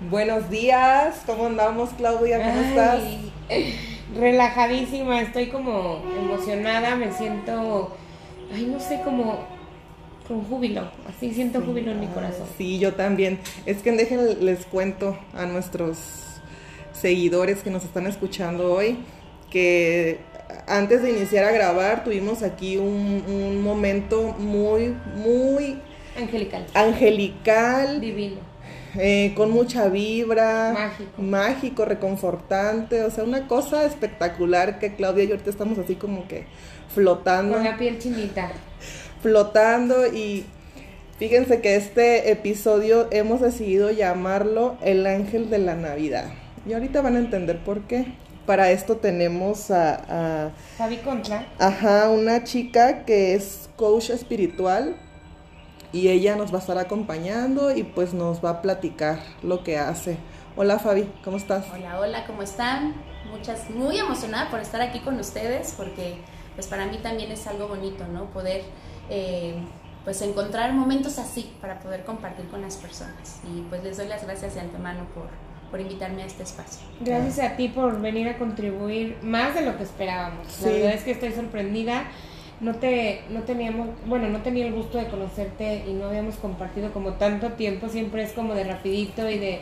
Buenos días, ¿cómo andamos Claudia? ¿Cómo estás? Relajadísima, estoy como emocionada, me siento, ay, no sé, como con júbilo, así siento júbilo en mi corazón. Sí, yo también. Es que dejen, les cuento a nuestros seguidores que nos están escuchando hoy que antes de iniciar a grabar tuvimos aquí un, un momento muy, muy Angelical. angelical. Divino. Eh, con mucha vibra, Mágico. mágico, reconfortante, o sea, una cosa espectacular que Claudia y yo ahorita estamos así como que flotando, Con la piel chinita. flotando y fíjense que este episodio hemos decidido llamarlo El Ángel de la Navidad. Y ahorita van a entender por qué. Para esto tenemos a, a Fabi Contra. Ajá, una chica que es coach espiritual y ella nos va a estar acompañando y pues nos va a platicar lo que hace. Hola Fabi, ¿cómo estás? Hola, hola, ¿cómo están? Muchas, muy emocionada por estar aquí con ustedes porque pues para mí también es algo bonito, ¿no? Poder eh, pues encontrar momentos así para poder compartir con las personas y pues les doy las gracias de antemano por, por invitarme a este espacio. Gracias a ti por venir a contribuir más de lo que esperábamos. La verdad es que estoy sorprendida. No te, no teníamos, bueno, no tenía el gusto de conocerte y no habíamos compartido como tanto tiempo. Siempre es como de rapidito y de,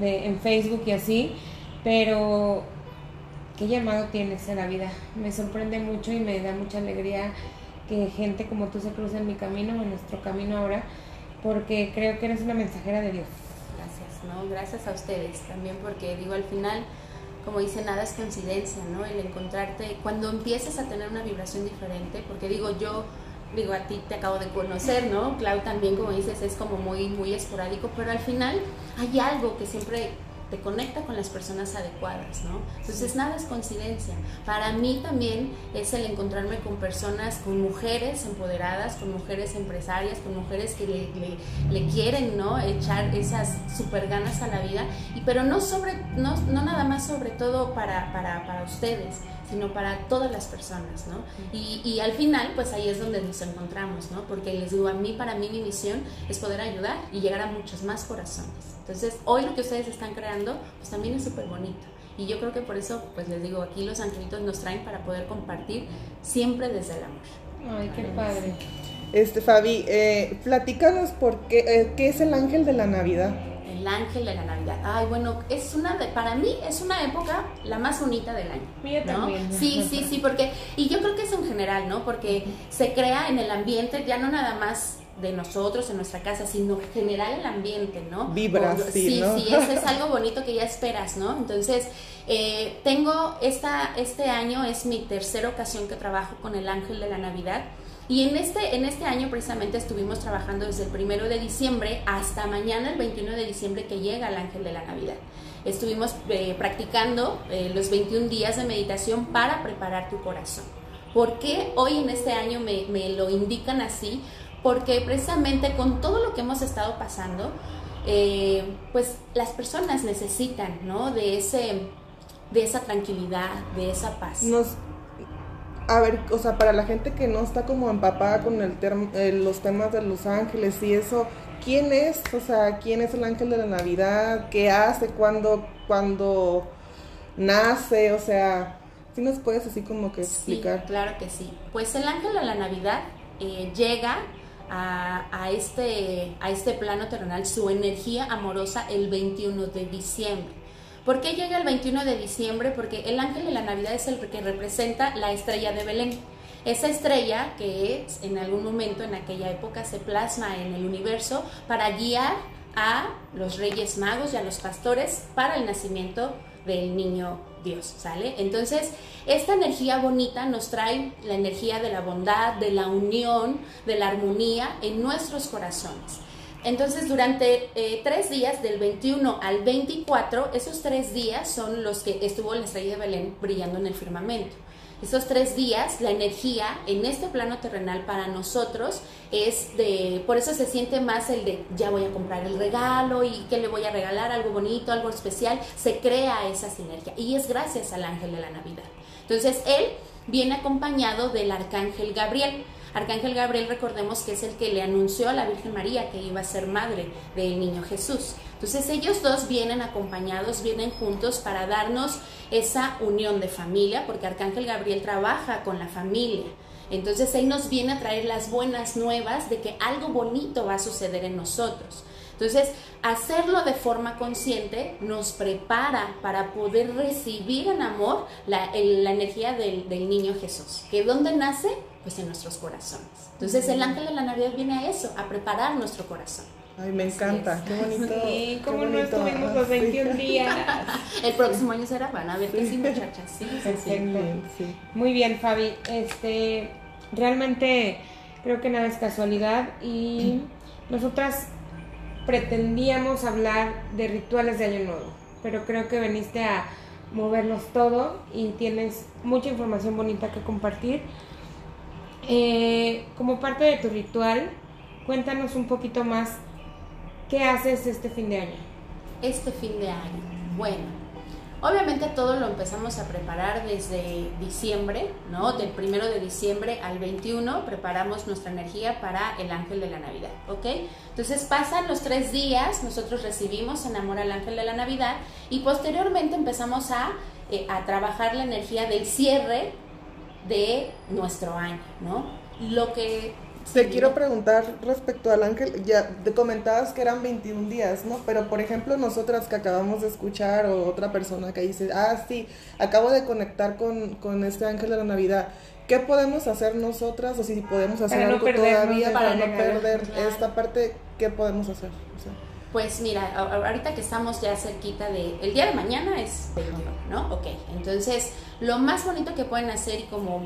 de en Facebook y así. Pero qué llamado tienes en la vida. Me sorprende mucho y me da mucha alegría que gente como tú se cruce en mi camino, en nuestro camino ahora, porque creo que eres una mensajera de Dios. Gracias, ¿no? Gracias a ustedes también porque digo al final, como dice, nada es coincidencia, ¿no? El encontrarte, cuando empiezas a tener una vibración diferente, porque digo yo, digo a ti te acabo de conocer, ¿no? Clau también, como dices, es como muy, muy esporádico, pero al final hay algo que siempre te conecta con las personas adecuadas, ¿no? Entonces nada es coincidencia. Para mí también es el encontrarme con personas, con mujeres empoderadas, con mujeres empresarias, con mujeres que le, le- le quieren, ¿no? Echar esas super ganas a la vida, y pero no sobre, no, no nada más sobre todo para, para, para ustedes, sino para todas las personas, ¿no? Y, y al final, pues ahí es donde nos encontramos, ¿no? Porque les digo, a mí, para mí, mi misión es poder ayudar y llegar a muchos más corazones. Entonces, hoy lo que ustedes están creando, pues también es súper bonito. Y yo creo que por eso, pues les digo, aquí los angelitos nos traen para poder compartir siempre desde el amor. Ay, qué padre. Este Fabi, eh, platícanos por qué, eh, qué es el ángel de la Navidad. El ángel de la Navidad. Ay, bueno, es una de, para mí es una época la más bonita del año. Mía ¿no? también. Sí, sí, sí, porque, y yo creo que es en general, ¿no? Porque se crea en el ambiente, ya no nada más de nosotros en nuestra casa, sino general el ambiente, ¿no? Vibra, O- sí, sí, ¿no? sí, eso es algo bonito que ya esperas, ¿no? Entonces, eh, tengo esta, este año es mi tercera ocasión que trabajo con el ángel de la Navidad. Y en este, en este año precisamente estuvimos trabajando desde el primero de diciembre hasta mañana, el 21 de diciembre, que llega el ángel de la Navidad. Estuvimos eh, practicando eh, los 21 días de meditación para preparar tu corazón. ¿Por qué hoy en este año me, me lo indican así? Porque precisamente con todo lo que hemos estado pasando, eh, pues las personas necesitan, ¿no? De ese, de esa tranquilidad, de esa paz. Nos, a ver, o sea, para la gente que no está como empapada con el term- eh, los temas de los ángeles y eso, ¿quién es? O sea, ¿quién es el ángel de la Navidad? ¿Qué hace? ¿Cuándo, cuándo nace? O sea, si nos puedes así como que explicar? Sí, claro que sí. Pues el ángel de la Navidad eh, llega a, a este, a este plano terrenal, su energía amorosa, el 21 de diciembre. ¿Por qué llega el 21 de diciembre? Porque el ángel de la Navidad es el que representa la estrella de Belén. Esa estrella que es, en algún momento en aquella época se plasma en el universo para guiar a los reyes magos y a los pastores para el nacimiento del niño Dios, ¿sale? Entonces, esta energía bonita nos trae la energía de la bondad, de la unión, de la armonía en nuestros corazones. Entonces, durante eh, tres días, del 21 al 24, esos tres días son los que estuvo la estrella de Belén brillando en el firmamento. Esos tres días, la energía en este plano terrenal para nosotros es de, por eso se siente más el de ya voy a comprar el regalo y qué le voy a regalar, algo bonito, algo especial, se crea esa sinergia y es gracias al ángel de la Navidad. Entonces él viene acompañado del arcángel Gabriel. Arcángel Gabriel, recordemos que es el que le anunció a la Virgen María que iba a ser madre del niño Jesús. Entonces ellos dos vienen acompañados, vienen juntos para darnos esa unión de familia, porque Arcángel Gabriel trabaja con la familia. Entonces Él nos viene a traer las buenas nuevas de que algo bonito va a suceder en nosotros. Entonces, hacerlo de forma consciente nos prepara para poder recibir en amor la, energía del, niño Jesús. ¿Que dónde nace? Pues en nuestros corazones. Entonces, el ángel de la Navidad viene a eso, a preparar nuestro corazón. Ay, me encanta, qué bonito. Sí, como no estuvimos los 21 días. El próximo año será, van a ver que sí, muchachas. Sí, sí, Muy bien, Fabi. Este, realmente creo que nada es casualidad y nosotras pretendíamos hablar de rituales de Año Nuevo, pero creo que veniste a movernos todo y tienes mucha información bonita que compartir. Eh, como parte de tu ritual, cuéntanos un poquito más qué haces este fin de año. Este fin de año, bueno, Obviamente todo lo empezamos a preparar desde diciembre, ¿no? Del primero de diciembre al 21 preparamos nuestra energía para el ángel de la Navidad, ¿ok? Entonces pasan los tres días, nosotros recibimos en amor al ángel de la Navidad y posteriormente empezamos a, eh, a trabajar la energía del cierre de nuestro año, ¿no? Lo que te quiero preguntar respecto al ángel, ya te comentabas que eran 21 días, ¿no? Pero por ejemplo, nosotras que acabamos de escuchar o otra persona que dice, ah, sí, acabo de conectar con, con este ángel de la Navidad, ¿qué podemos hacer nosotras o si podemos hacer algo todavía para, no perder esta parte, qué podemos hacer? Pues mira, ahorita que estamos ya cerquita de... El día de mañana es 21, ¿no? Ok, entonces lo más bonito que pueden hacer y como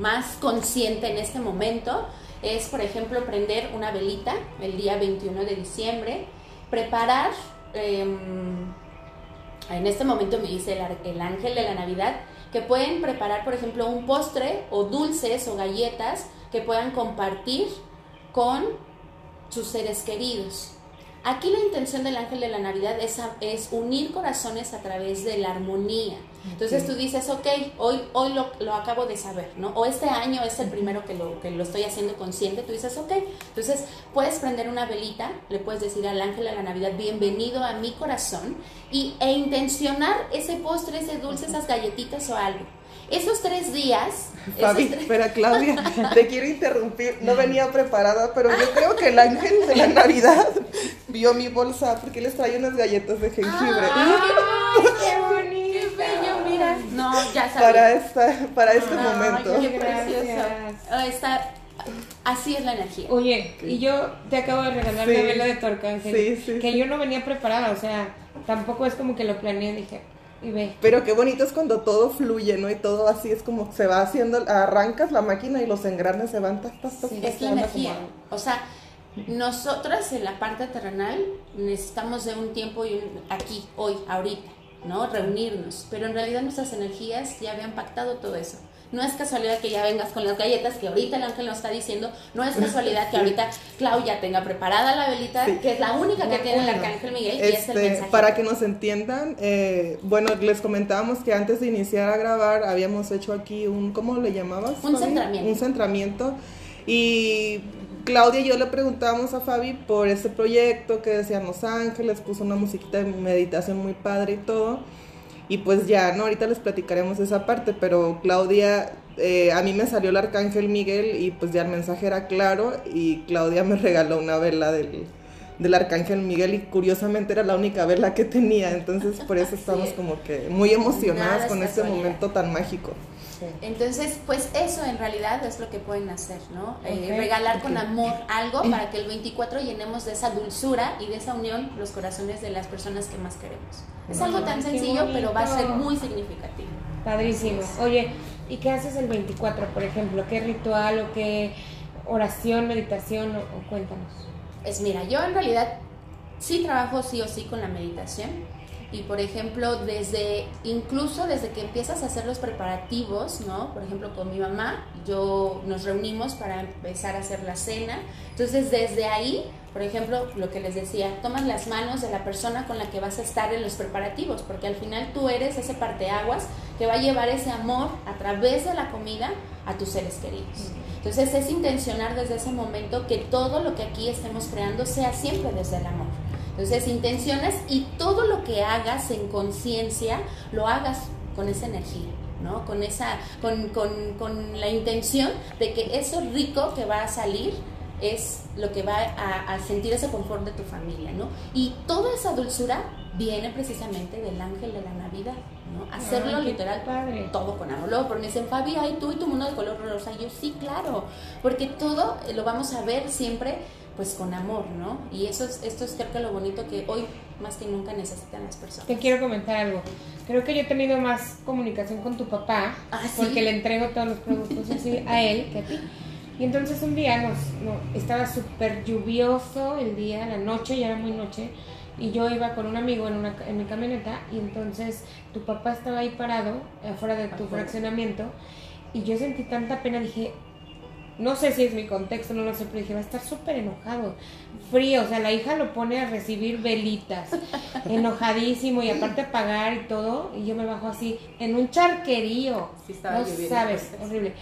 más consciente en este momento es, por ejemplo, prender una velita el día 21 de diciembre, preparar... Em, en este momento me dice el, el ángel de la Navidad que pueden preparar, por ejemplo, un postre o dulces o galletas que puedan compartir con sus seres queridos. Aquí la intención del ángel de la Navidad es, es unir corazones a través de la armonía. Entonces tú dices, ok, hoy, hoy lo, lo, acabo de saber, ¿no? O este año es el primero que lo, que lo estoy haciendo consciente, tú dices, ok. Entonces puedes prender una velita, le puedes decir al ángel de la Navidad, bienvenido a mi corazón, y, e intencionar ese postre, ese dulce, esas galletitas o algo. Esos tres días. Fabi, espera, Claudia, te quiero interrumpir. No venía preparada, pero yo creo que el ángel de la Navidad vio mi bolsa porque les trae unas galletas de jengibre. ¡Qué bonito! ¡Qué bello! Mira, no, ya sabes. Para, esta, para este momento. ¡Qué precioso! así es la energía. Oye, y yo te acabo de regalar la vela de tu arcángel. Sí, sí, que yo no venía preparada, o sea, tampoco es como que lo planeé. Dije, pero qué bonito es cuando todo fluye, ¿no? Y todo así es como se va haciendo, arrancas la máquina y los engranes se van. es la energía. O sea, nosotras en la parte terrenal necesitamos de un tiempo y aquí, hoy, ahorita, ¿no? Reunirnos. Pero en realidad nuestras energías ya habían pactado todo eso. No es casualidad que ya vengas con las galletas que ahorita el ángel nos está diciendo. No es casualidad que ahorita Claudia tenga preparada la velita, que es la única que tiene el arcángel Miguel, y es el este, Para que nos entiendan, eh, bueno, les comentábamos que antes de iniciar a grabar habíamos hecho aquí un, ¿cómo le llamabas? Un centramiento. Un centramiento. Y Claudia y yo le preguntábamos a Fabi por ese proyecto que decían Los Ángeles, puso una musiquita de meditación muy padre y todo. Y pues ya, ¿no? Ahorita les platicaremos esa parte, pero Claudia, eh, a mí me salió el arcángel Miguel y pues ya el mensaje era claro y Claudia me regaló una vela del, del arcángel Miguel y curiosamente era la única vela que tenía, entonces por eso estamos como que muy emocionadas con este momento tan mágico. Entonces, pues eso en realidad es lo que pueden hacer, ¿no? Eh, regalar con amor algo para que el 24 llenemos de esa dulzura y de esa unión los corazones de las personas que más queremos. Es algo tan sencillo, pero va a ser muy significativo. Padrísimo. Oye, ¿y qué haces el 24, por ejemplo? ¿Qué ritual o qué oración, meditación o, cuéntanos? Pues mira, yo en realidad sí trabajo sí o sí con la meditación y por ejemplo desde incluso desde que empiezas a hacer los preparativos no por ejemplo con mi mamá yo nos reunimos para empezar a hacer la cena. Entonces, desde ahí, por ejemplo, lo que les decía, tomas las manos de la persona con la que vas a estar en los preparativos, porque al final tú eres ese parteaguas que va a llevar ese amor a través de la comida a tus seres queridos. Entonces, es intencionar desde ese momento que todo lo que aquí estemos creando sea siempre desde el amor. Entonces, intenciones y todo lo que hagas en conciencia, lo hagas con esa energía. ¿no? Con esa, con, con, con, la intención de que eso rico que va a salir es lo que va a, sentir ese confort de tu familia, ¿no? Y toda esa dulzura viene precisamente del ángel de la Navidad, ¿no? Hacerlo literal, padre. todo con amor. Luego, me dicen, Fabi, ay, tú y tu mundo de color rosa. yo, sí, claro, porque todo lo vamos a ver siempre pues con amor, ¿no? Y eso es, esto es creo que lo bonito que hoy más que nunca necesitan las personas. Te quiero comentar algo. Creo que yo he tenido más comunicación con tu papá ¿Ah, porque le entrego todos los productos así a él que a ti. Y entonces un día nos, no, estaba súper lluvioso el día, la noche, ya era muy noche, y yo iba con un amigo en, una, en mi camioneta y entonces tu papá estaba ahí parado afuera de tu fraccionamiento y yo sentí tanta pena, dije, no sé si es mi contexto, no lo sé, pero dije, va a estar súper enojado, frío, o sea, la hija lo pone a recibir velitas, enojadísimo y aparte a pagar y todo, y yo me bajo así, en un charquerío, no sabes, horrible.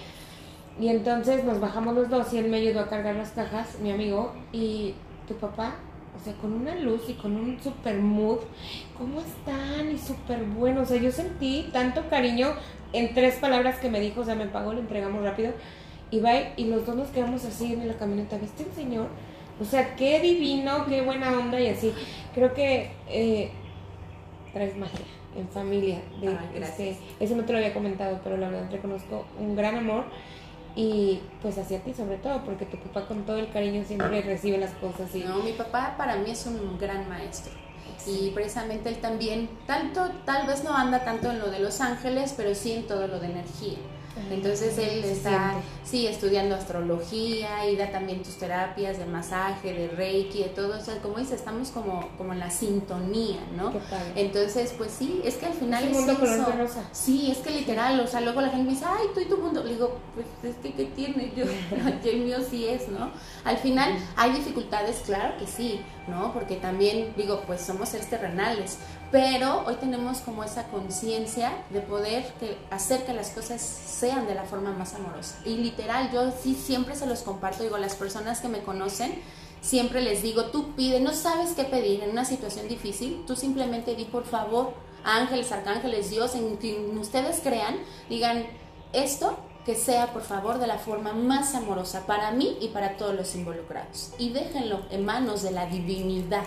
Y entonces nos bajamos los dos y él me ayudó a cargar las cajas, mi amigo, y tu papá, o sea, con una luz y con un super mood, ¿cómo están? Y súper bueno, o sea, yo sentí tanto cariño en tres palabras que me dijo, o sea, me pagó, le entregamos rápido y va y los dos nos quedamos así en la camioneta, ¿viste el señor? O sea, qué divino, qué buena onda y así. Creo que eh, traes magia en familia. De, este, eso no te lo había comentado, pero la verdad reconozco un gran amor y pues hacia ti sobre todo, porque tu papá con todo el cariño siempre recibe las cosas. Y... No, mi papá para mí es un gran maestro. Y precisamente él también, tanto, tal vez no anda tanto en lo de los ángeles, pero sí en todo lo de energía. Entonces él está, sí, estudiando astrología y da también tus terapias de masaje, de reiki, de todo. eso como dice, estamos como, como en la sintonía, ¿no? Entonces, pues sí, es que al final es, mundo rosa. Sí, es que literal, o sea, luego la gente me dice, ay, tú y tu mundo. Le digo, pues es que, ¿qué tiene? Yo, el mío sí es, ¿no? Al final, ¿hay dificultades? Claro que sí, ¿no? Porque también, digo, pues somos seres terrenales, pero hoy tenemos como esa conciencia de poder que, hacer que las cosas sean de la forma más amorosa. Y literal, yo sí siempre se los comparto, digo, las personas que me conocen, siempre les digo, tú pide, no sabes qué pedir en una situación difícil, tú simplemente di por favor, ángeles, arcángeles, Dios, en quien ustedes crean, digan esto que sea por favor de la forma más amorosa para mí y para todos los involucrados. Y déjenlo en manos de la divinidad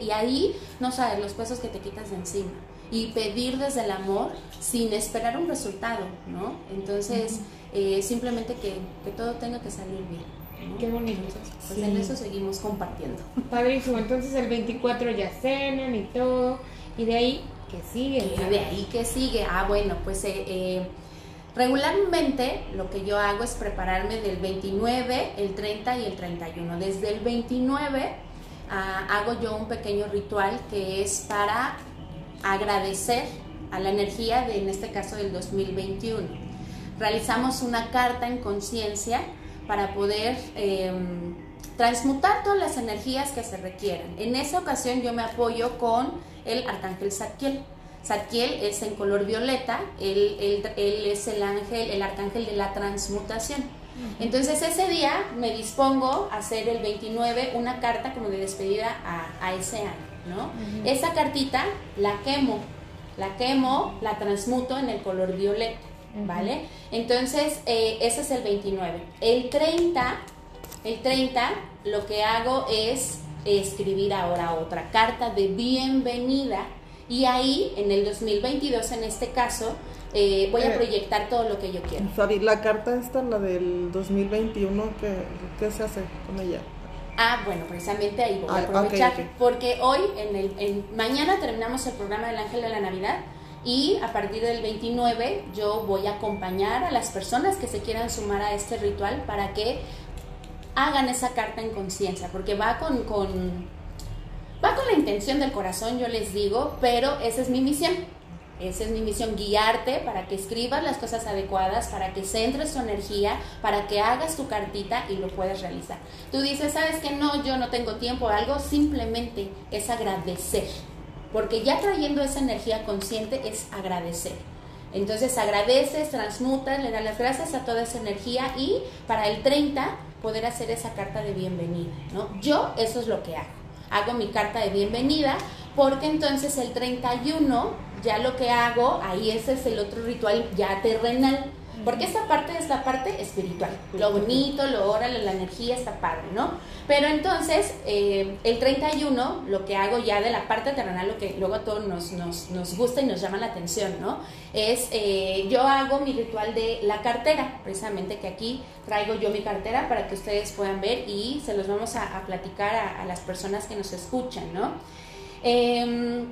y ahí no sabes los pesos que te quitas de encima. Y pedir desde el amor sin esperar un resultado, ¿no? Entonces, eh, simplemente que, todo tenga que salir bien. Qué bonito. pues en eso seguimos compartiendo. Padrísimo. Entonces el 24 ya cenan y todo. Y de ahí, ¿qué sigue? Y de ahí, ¿qué sigue? Ah, bueno, pues eh, eh, regularmente lo que yo hago es prepararme del 29, el 30 y el 31. Desde el 29 Ah, hago yo un pequeño ritual que es para agradecer a la energía de, en este caso, del 2021. Realizamos una carta en conciencia para poder em, transmutar todas las energías que se requieran. En esa ocasión yo me apoyo con el arcángel Zadkiel. Zadkiel es en color violeta, él, él es el ángel, el arcángel de la transmutación. Entonces ese día me dispongo a hacer el 29 una carta como de despedida a, ese año, ¿no? Esa cartita la quemo, la quemo, la transmuto en el color violeta, ¿vale? Entonces eh, ese es el 29. El 30, el 30 lo que hago es escribir ahora otra carta de bienvenida y ahí en el 2022 en este caso eh, voy a eh, proyectar todo lo que yo quiero. Fabi, la carta esta, la del 2021, ¿qué, qué se hace con ella? Ah, bueno, precisamente ahí voy a ah, aprovechar, porque hoy, en el, mañana terminamos el programa del Ángel de la Navidad y a partir del 29 yo voy a acompañar a las personas que se quieran sumar a este ritual para que hagan esa carta en conciencia, porque va con, con, va con la intención del corazón, yo les digo, pero esa es mi misión Esa es mi misión, guiarte para que escribas las cosas adecuadas, para que centres tu energía, para que hagas tu cartita y lo puedas realizar. Tú dices, ¿sabes que No, yo no tengo tiempo, algo simplemente es agradecer, porque ya trayendo esa energía consciente es agradecer. Entonces agradeces, transmutas, le das las gracias a toda esa energía y para el 30 poder hacer esa carta de bienvenida, ¿no? Yo eso es lo que hago. Hago mi carta de bienvenida porque entonces el 31 ya lo que hago, ahí ese es el otro ritual ya terrenal. Porque esta parte es la parte espiritual. Lo bonito, lo oral, la energía está padre, ¿no? Pero entonces, eh, el 31, lo que hago ya de la parte terrenal, lo que luego a todos nos, nos, nos gusta y nos llama la atención, ¿no? Es, eh, yo hago mi ritual de la cartera, precisamente que aquí traigo yo mi cartera para que ustedes puedan ver y se los vamos a, platicar a, a, las personas que nos escuchan, ¿no? Eh,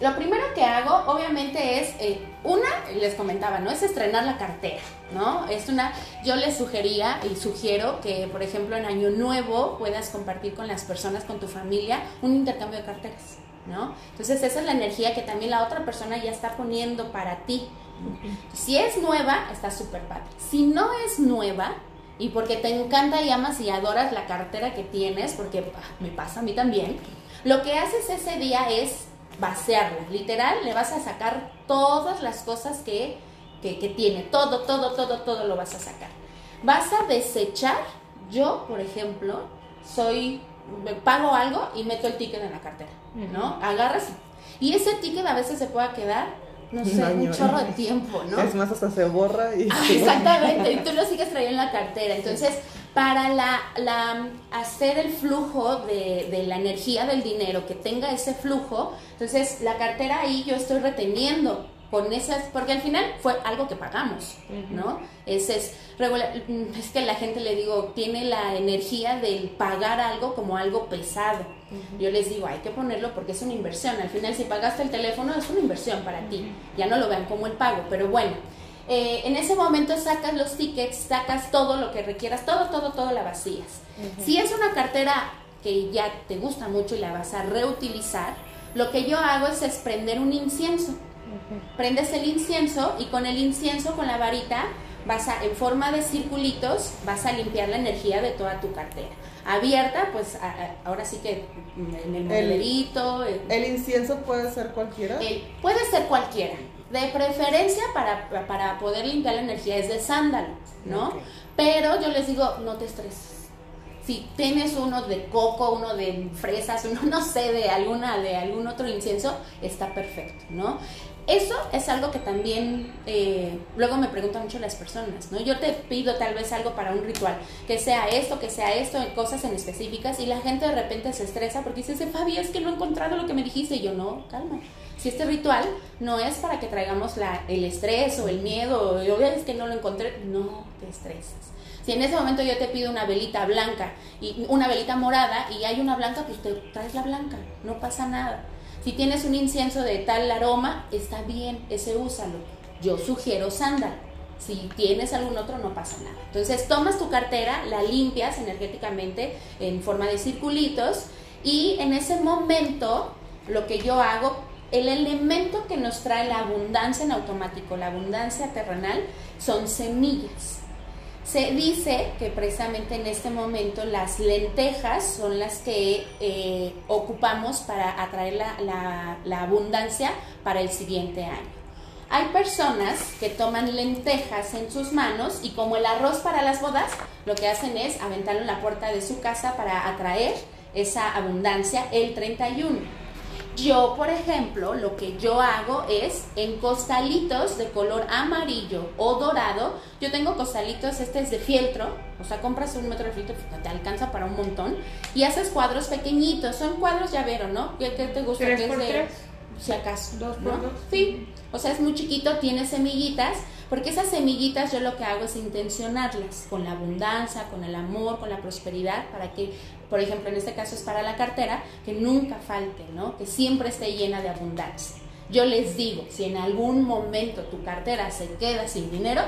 lo primero que hago, obviamente, es, eh, una, les comentaba, ¿no? Es estrenar la cartera, ¿no? Es una, yo les sugería y sugiero que, por ejemplo, en Año Nuevo puedas compartir con las personas, con tu familia, un intercambio de carteras, ¿no? Entonces, esa es la energía que también la otra persona ya está poniendo para ti. Si es nueva, está súper padre. Si no es nueva, y porque te encanta y amas y adoras la cartera que tienes, porque ah, me pasa a mí también, lo que haces ese día es vaciarla. Literal, le vas a sacar todas las cosas que, que, tiene. Todo, todo, todo, todo lo vas a sacar. Vas a desechar. Yo, por ejemplo, soy. Me pago algo y meto el ticket en la cartera. ¿No? Agarras. Y ese ticket a veces se puede quedar no sé, un, chorro de tiempo, ¿no? Es más, hasta se borra y... Ah, exactamente, y tú lo sigues trayendo en la cartera. Entonces, para la, la, hacer el flujo de, de, la energía del dinero, que tenga ese flujo, entonces la cartera ahí yo estoy reteniendo con esas, porque al final fue algo que pagamos, ¿no? Ese es, es que la gente le digo, tiene la energía del pagar algo como algo pesado. Yo les digo, hay que ponerlo porque es una inversión. Al final, si pagaste el teléfono, es una inversión para ti. Ya no lo vean como el pago, pero bueno eh, en ese momento sacas los tickets, sacas todo lo que requieras, todo, todo, todo la vacías. Si es una cartera que ya te gusta mucho y la vas a reutilizar, lo que yo hago es, es prender un incienso. Prendes el incienso y con el incienso, con la varita, vas a, en forma de circulitos, vas a limpiar la energía de toda tu cartera. Abierta, pues ahora sí que en el modelerito. El, incienso puede ser cualquiera? puede ser cualquiera. De preferencia para, para poder limpiar la energía es de sándalo, ¿no? Pero yo les digo, no te estreses. Si tienes uno de coco, uno de fresas, uno no sé, de alguna, de algún otro incienso, está perfecto, ¿no? Eso es algo que también eh, luego me preguntan mucho las personas, ¿no? Yo te pido tal vez algo para un ritual, que sea esto, que sea esto, cosas en específicas, y la gente de repente se estresa porque dice, Fabi, es que no he encontrado lo que me dijiste, y yo, no, calma si este ritual no es para que traigamos la, el estrés o el miedo, o es que no lo encontré, no te estreses. Si en ese momento yo te pido una velita blanca y una velita morada y hay una blanca, pues te traes la blanca, no pasa nada. Si tienes un incienso de tal aroma, está bien, ese úsalo. Yo sugiero sándalo. Si tienes algún otro, no pasa nada. Entonces tomas tu cartera, la limpias energéticamente en forma de circulitos y en ese momento lo que yo hago el elemento que nos trae la abundancia en automático, la abundancia terrenal, son semillas. Se dice que precisamente en este momento las lentejas son las que eh, ocupamos para atraer la, la abundancia para el siguiente año. Hay personas que toman lentejas en sus manos y como el arroz para las bodas, lo que hacen es aventarlo en la puerta de su casa para atraer esa abundancia el 31 yo, por ejemplo, lo que yo hago es en costalitos de color amarillo o dorado. Yo tengo costalitos, este es de fieltro, o sea, compras un metro de fieltro, te alcanza para un montón. Y haces cuadros pequeñitos, son cuadros llavero, ¿no? ¿Qué, te gusta? ¿Tres por tres? Si acaso. ¿Dos por dos? Sí, o sea, es muy chiquito, tiene semillitas porque esas semillitas yo lo que hago es intencionarlas con la abundancia, con el amor, con la prosperidad, para que, por ejemplo, en este caso es para la cartera, que nunca falte, ¿no? Que siempre esté llena de abundancia. Yo les digo, si en algún momento tu cartera se queda sin dinero,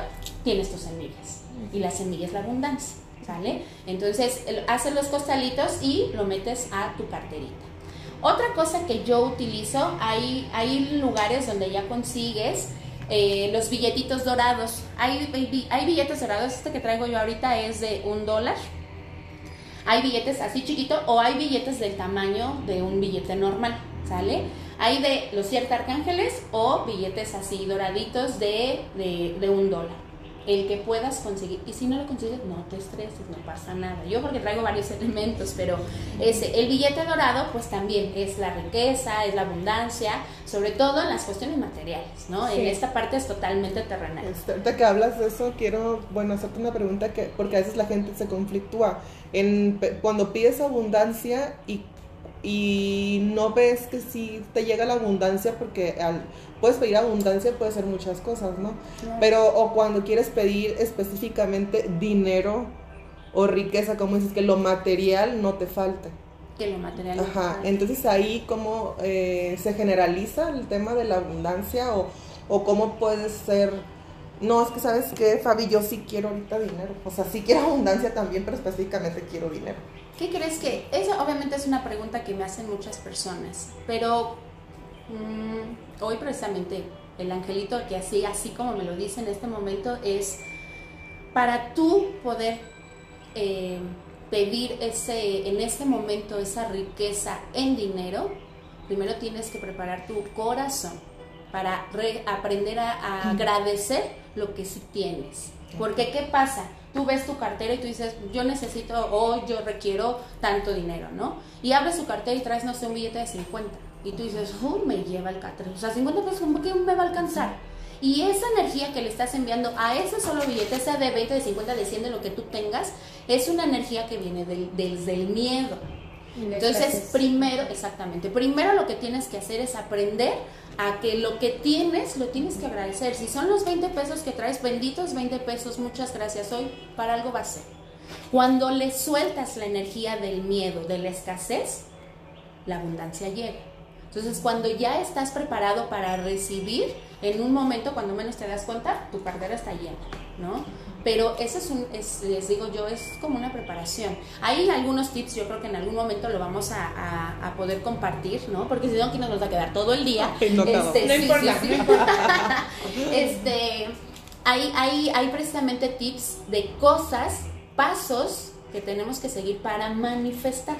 tienes tus semillas. Y la semilla es la abundancia, ¿sale? Entonces, haces los costalitos y lo metes a tu carterita. Otra cosa que yo utilizo, hay, hay lugares donde ya consigues eh, los billetitos dorados. Hay, hay billetes dorados, este que traigo yo ahorita es de un dólar. Hay billetes así chiquito o hay billetes del tamaño de un billete normal, ¿sale? Hay de los siete arcángeles o billetes así doraditos de, de un dólar el que puedas conseguir. Y si no lo consigues, no te estreses, no pasa nada. Yo porque traigo varios elementos, pero ese, el billete dorado, pues también es la riqueza, es la abundancia, sobre todo en las cuestiones materiales, ¿no? En esta parte es totalmente terrenal. Este, ahorita que hablas de eso, quiero, bueno, hacerte una pregunta que, porque a veces la gente se conflictúa. En, cuando pides abundancia y y no ves que si te llega la abundancia porque al, puedes pedir abundancia puede ser muchas cosas, ¿no? Pero o cuando quieres pedir específicamente dinero o riqueza, como dices, que lo material no te falte. Que lo material. Ajá, entonces ahí cómo eh, se generaliza el tema de la abundancia o, o cómo puede ser... No, es que sabes que Fabi, yo sí quiero ahorita dinero. O sea, sí quiero abundancia también, pero específicamente quiero dinero. ¿Qué crees que? Esa obviamente es una pregunta que me hacen muchas personas, pero mm, hoy precisamente el angelito que así, así como me lo dice en este momento, es para tú poder eh, pedir ese, en este momento esa riqueza en dinero, primero tienes que preparar tu corazón para aprender a agradecer lo que sí tienes. Porque ¿qué pasa? tú ves tu cartera y tú dices, yo necesito o yo requiero tanto dinero, ¿no? Y abres tu cartera y traes, no sé, un billete de 50. Y tú dices, oh, me lleva el cartera. O sea, 50 pesos, ¿cómo que me va a alcanzar? Y esa energía que le estás enviando a ese solo billete, sea de 20, de 50, de 100, de lo que tú tengas, es una energía que viene del, desde el miedo. Entonces, primero, exactamente, primero lo que tienes que hacer es aprender a que lo que tienes lo tienes que agradecer. Si son los 20 pesos que traes, benditos 20 pesos, muchas gracias. Hoy para algo va a ser. Cuando le sueltas la energía del miedo, de la escasez, la abundancia llega. Entonces, cuando ya estás preparado para recibir, en un momento, cuando menos te das cuenta, tu cartera está llena, ¿no? Pero eso es un, les digo yo, es como una preparación. Hay algunos tips, yo creo que en algún momento lo vamos a, poder compartir, ¿no? Porque si no, aquí nos va a quedar todo el día. No, este, no importa, este, hay, hay, hay precisamente tips de cosas, pasos que tenemos que seguir para manifestar.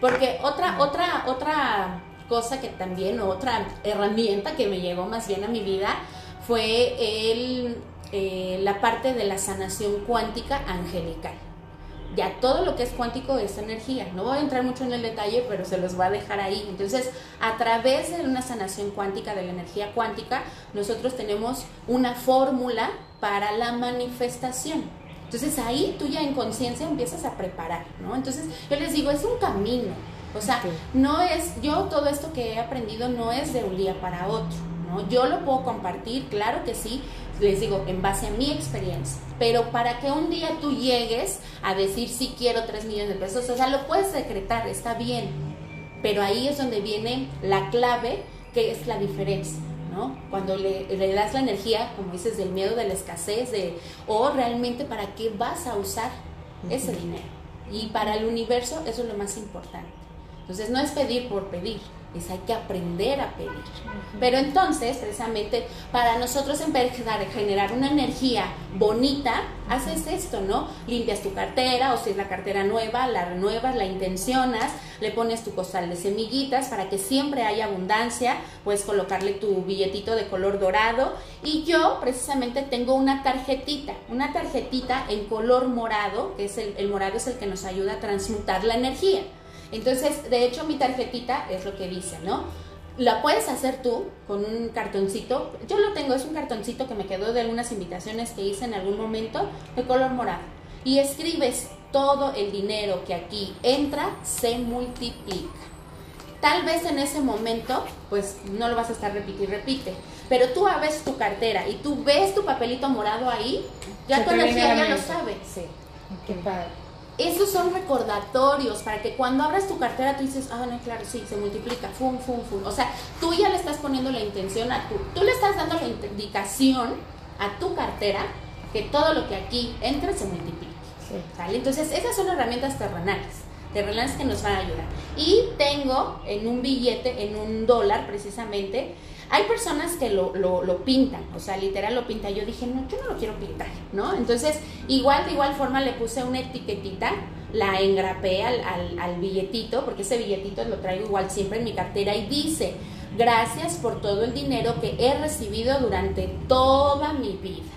Porque otra, otra, otra cosa que también, otra herramienta que me llegó más bien a mi vida fue el eh, la parte de la sanación cuántica angelical. Ya todo lo que es cuántico es energía. No voy a entrar mucho en el detalle, pero se los voy a dejar ahí. Entonces, a través de una sanación cuántica, de la energía cuántica, nosotros tenemos una fórmula para la manifestación. Entonces ahí tú ya en conciencia empiezas a preparar, ¿no? Entonces yo les digo, es un camino. O sea, no es, yo todo esto que he aprendido no es de un día para otro, ¿no? Yo lo puedo compartir, claro que sí, les digo, en base a mi experiencia. Pero para que un día tú llegues a decir si quiero 3 millones de pesos, o sea, lo puedes decretar, está bien. Pero ahí es donde viene la clave, que es la diferencia. ¿no? Cuando le, das la energía, como dices, del miedo, de la escasez, de, o realmente para qué vas a usar ese dinero. Y para el universo eso es lo más importante. Entonces no es pedir por pedir, es hay que aprender a pedir. Pero entonces, precisamente, para nosotros empezar a generar una energía bonita, haces esto, ¿no? Limpias tu cartera, o si es la cartera nueva, la renuevas, la intencionas, le pones tu costal de semillitas para que siempre haya abundancia, puedes colocarle tu billetito de color dorado. Y yo, precisamente, tengo una tarjetita, una tarjetita en color morado, que es el, el morado es el que nos ayuda a transmutar la energía. Entonces, de hecho, mi tarjetita es lo que dice, ¿no? La puedes hacer tú con un cartoncito. Yo lo tengo, es un cartoncito que me quedó de algunas invitaciones que hice en algún momento de color morado. Y escribes todo el dinero que aquí entra se multiplica. Tal vez en ese momento, pues no lo vas a estar repite y repite. Pero tú abres tu cartera y tú ves tu papelito morado ahí, ya tu energía ya lo sabe. Sí, qué padre esos son recordatorios para que cuando abras tu cartera tú dices, ah, no, claro, sí, se multiplica, fum, fum, fum. O sea, tú ya le estás poniendo la intención a tu, tú le estás dando la indicación a tu cartera que todo lo que aquí entra se multiplique. Entonces, esas son herramientas terrenales. terrenales que nos van a ayudar. Y tengo en un billete, en un dólar precisamente, hay personas que lo, lo, pintan, o sea, literal lo pintan. Yo dije, no, yo no lo quiero pintar, ¿no? Entonces, igual, de igual forma le puse una etiquetita, la engrapé al, al, al billetito, porque ese billetito lo traigo igual siempre en mi cartera y dice, gracias por todo el dinero que he recibido durante toda mi vida.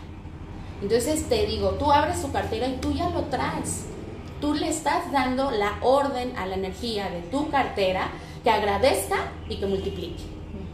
Entonces te digo, tú abres tu cartera y tú ya lo traes. Tú le estás dando la orden a la energía de tu cartera que agradezca y que multiplique.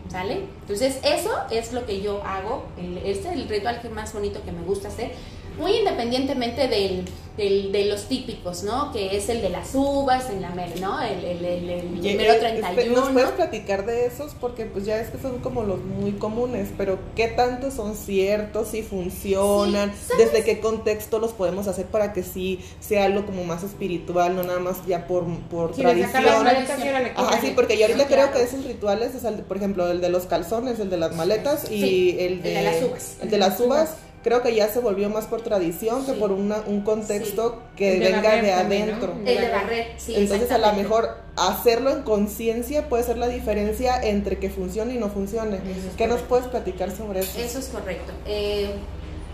¿Sale? Entonces eso es lo que yo hago. Este es el ritual que más bonito que me gusta hacer muy independientemente del, de los típicos, ¿no? Que es el de las uvas en la mer, ¿no? El, el, el, el número 31. Este, ¿Nos puedes platicar de esos? Porque pues ya es que son como los muy comunes, pero ¿qué tanto son ciertos y funcionan? ¿Desde qué contexto los podemos hacer para que sí sea algo como más espiritual, no nada más ya por, por tradición? Ajá, sí, porque yo ahorita creo que esos rituales es, el, por ejemplo, el de los calzones, el de las maletas y el de, el de las uvas. El de las uvas creo que ya se volvió más por tradición que por una, un contexto que venga de, adentro. El de barrer, sí. Entonces a lo mejor hacerlo en conciencia puede ser la diferencia entre que funcione y no funcione. ¿Qué nos puedes platicar sobre eso? Eso es correcto. Eh,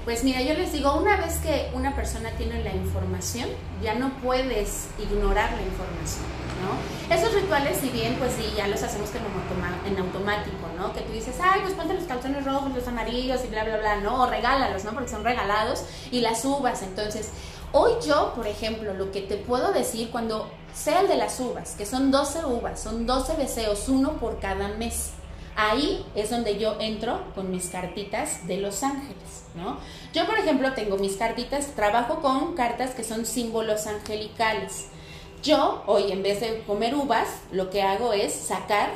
pues mira, yo les digo, una vez que una persona tiene la información, ya no puedes ignorar la información, ¿no? Esos rituales, si bien, pues sí, ya los hacemos en automático, ¿no? Que tú dices, ay, pues ponte los calzones rojos, los amarillos y bla, bla, bla, no, o regálalos, ¿no? Porque son regalados y las uvas, entonces... Hoy yo, por ejemplo, lo que te puedo decir cuando sea el de las uvas, que son 12 uvas, son 12 deseos, uno por cada mes. Ahí es donde yo entro con mis cartitas de los ángeles, ¿no? Yo, por ejemplo, tengo mis cartitas, trabajo con cartas que son símbolos angelicales. Yo, hoy, en vez de comer uvas, lo que hago es sacar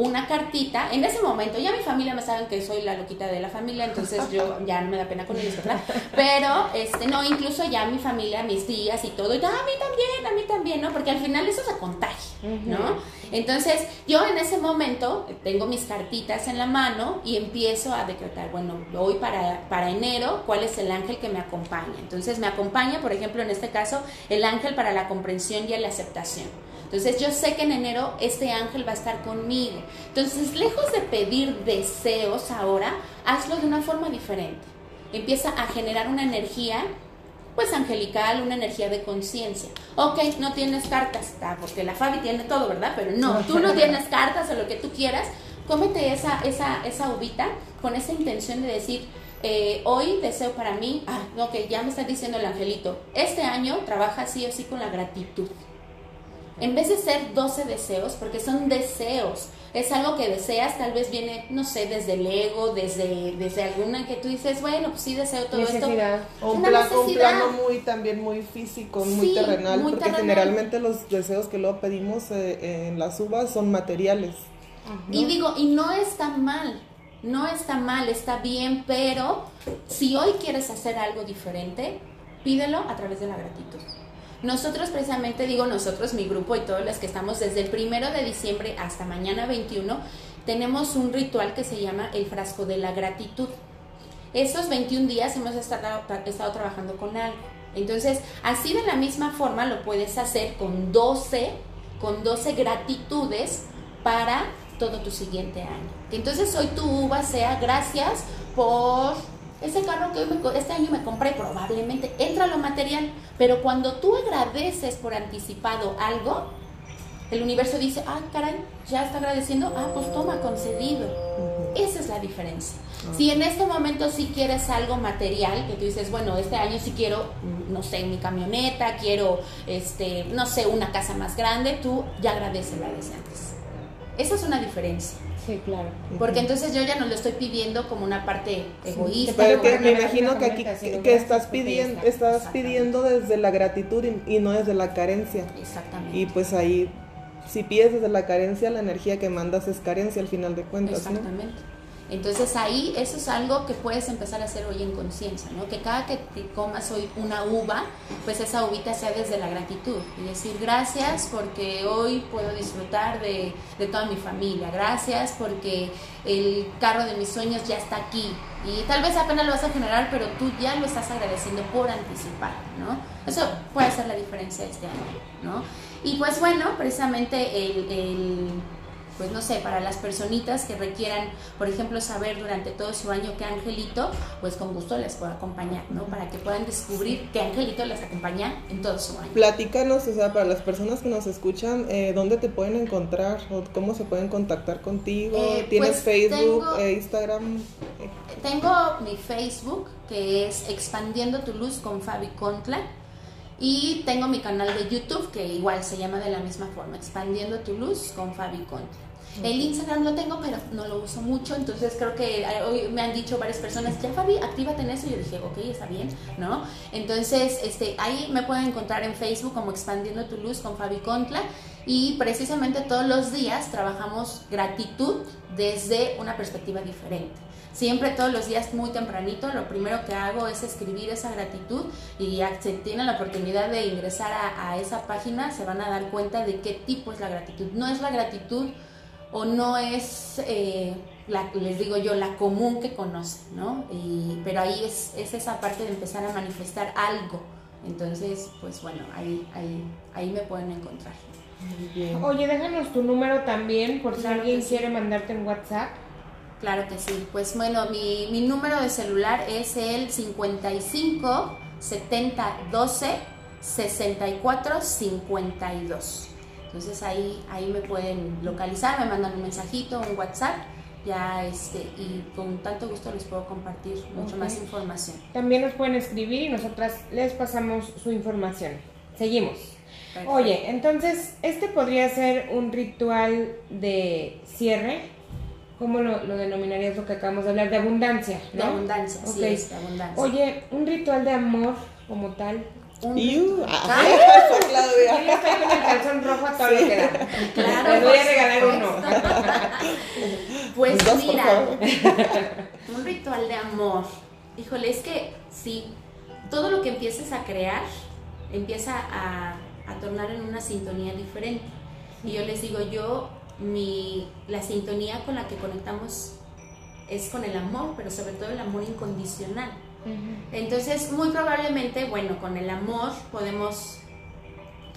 una cartita. En ese momento, ya mi familia me saben que soy la loquita de la familia, entonces yo ya no me da pena con ellos, ¿verdad? Pero, este, no, incluso ya mi familia, mis tías y todo, y a mí también, a mí también, ¿no? Porque al final eso se contagia, ¿no? Entonces, yo en ese momento tengo mis cartitas en la mano y empiezo a decretar, bueno, hoy para, para enero, ¿cuál es el ángel que me acompaña? Entonces, me acompaña, por ejemplo, en este caso, el ángel para la comprensión y la aceptación. Entonces yo sé que en enero este ángel va a estar conmigo. Entonces, lejos de pedir deseos ahora, hazlo de una forma diferente. Empieza a generar una energía pues angelical, una energía de conciencia. Ok, no tienes cartas, ah, porque la Fabi tiene todo, ¿verdad? Pero no, tú no tienes cartas o lo que tú quieras, cómete esa, esa, esa uvita con esa intención de decir, eh, hoy deseo para mí, ah, ok, ya me está diciendo el angelito, este año trabaja sí o sí con la gratitud en vez de ser 12 deseos, porque son deseos, es algo que deseas, tal vez viene, no sé, desde el ego, desde, desde alguna que tú dices, bueno, pues sí deseo todo esto. O un, plano muy también muy físico, muy terrenal, porque generalmente los deseos que luego pedimos eh, en las uvas son materiales. Y digo, y no está mal, no está mal, está bien, pero si hoy quieres hacer algo diferente, pídelo a través de la gratitud. Nosotros precisamente, digo nosotros, mi grupo y todos los que estamos desde el primero de diciembre hasta mañana 21, tenemos un ritual que se llama el frasco de la gratitud. Esos 21 días hemos estado, trabajando con algo. Entonces, así de la misma forma lo puedes hacer con 12, con 12 gratitudes para todo tu siguiente año. Entonces, hoy tu uva sea gracias por ese carro que este año me compré probablemente entra lo material, pero cuando tú agradeces por anticipado algo, el universo dice, ah, caray, ya está agradeciendo, ah, pues toma, concedido. Esa es la diferencia. Si en este momento sí quieres algo material, que tú dices, bueno, este año sí quiero, no sé, mi camioneta, quiero, este, no sé, una casa más grande, tú ya agradeces la desde antes. Esa es una diferencia. Sí, claro. Porque entonces yo ya no lo estoy pidiendo como una parte egoísta. pero que me imagino que aquí que, estás pidiendo, estás pidiendo desde la gratitud y, no desde la carencia. Exactamente. Y pues ahí, si pides desde la carencia, la energía que mandas es carencia al final de cuentas. Exactamente. Entonces ahí eso es algo que puedes empezar a hacer hoy en conciencia, ¿no? Que cada que te comas hoy una uva, pues esa uvita sea desde la gratitud y decir gracias porque hoy puedo disfrutar de, de toda mi familia, gracias porque el carro de mis sueños ya está aquí y tal vez apenas lo vas a generar, pero tú ya lo estás agradeciendo por anticipar, ¿no? Eso puede hacer la diferencia este año, ¿no? Y pues bueno, precisamente el pues no sé, para las personitas que requieran, por ejemplo, saber durante todo su año qué angelito, pues con gusto les puedo acompañar, ¿no? Para que puedan descubrir qué angelito les acompaña en todo su año. Platícanos, o sea, para las personas que nos escuchan, eh, ¿dónde te pueden encontrar o cómo se pueden contactar contigo? Eh, ¿Tienes pues Facebook, eh, Instagram? Tengo mi Facebook, que es Expandiendo tu Luz con Fabi Contla. Y tengo mi canal de YouTube que igual se llama de la misma forma, Expandiendo tu Luz con Fabi Contla. El Instagram lo tengo, pero no lo uso mucho, entonces creo que eh, hoy me han dicho varias personas, ya Fabi, actívate en eso. Y yo dije, ok, está bien, ¿no? Entonces, este, ahí me pueden encontrar en Facebook como Expandiendo tu Luz con Fabi Contla. Y precisamente todos los días trabajamos gratitud desde una perspectiva diferente. Siempre todos los días muy tempranito, lo primero que hago es escribir esa gratitud y ya si tienen la oportunidad de ingresar a, a esa página se van a dar cuenta de qué tipo es la gratitud. No es la gratitud o no es, eh, la, les digo yo, la común que conocen, ¿no? pero ahí es, es, esa parte de empezar a manifestar algo. Entonces, pues bueno, ahí, ahí, ahí me pueden encontrar. Oye, déjanos tu número también por si alguien quiere mandarte en WhatsApp. Claro que sí. Pues bueno, mi, mi número de celular es el 55 70 12 64 52. Entonces ahí, ahí me pueden localizar, me mandan un mensajito, un WhatsApp, ya este, y con tanto gusto les puedo compartir mucho más información. También nos pueden escribir y nosotras les pasamos su información. Seguimos. Oye, entonces, este podría ser un ritual de cierre. ¿Cómo lo, lo, denominarías lo que acabamos de hablar? De abundancia, De abundancia, sí, de abundancia. Oye, un ritual de amor como tal, un Yo estoy con el calzón rojo a todo lo que da. Claro. Les voy a regalar uno. Pues mira, un ritual de amor. Híjole, es que sí, todo lo que empieces a crear empieza a, a tornar en una sintonía diferente. Y yo les digo, yo, mi, la sintonía con la que conectamos es con el amor, pero sobre todo el amor incondicional. Entonces, muy probablemente, bueno, con el amor podemos,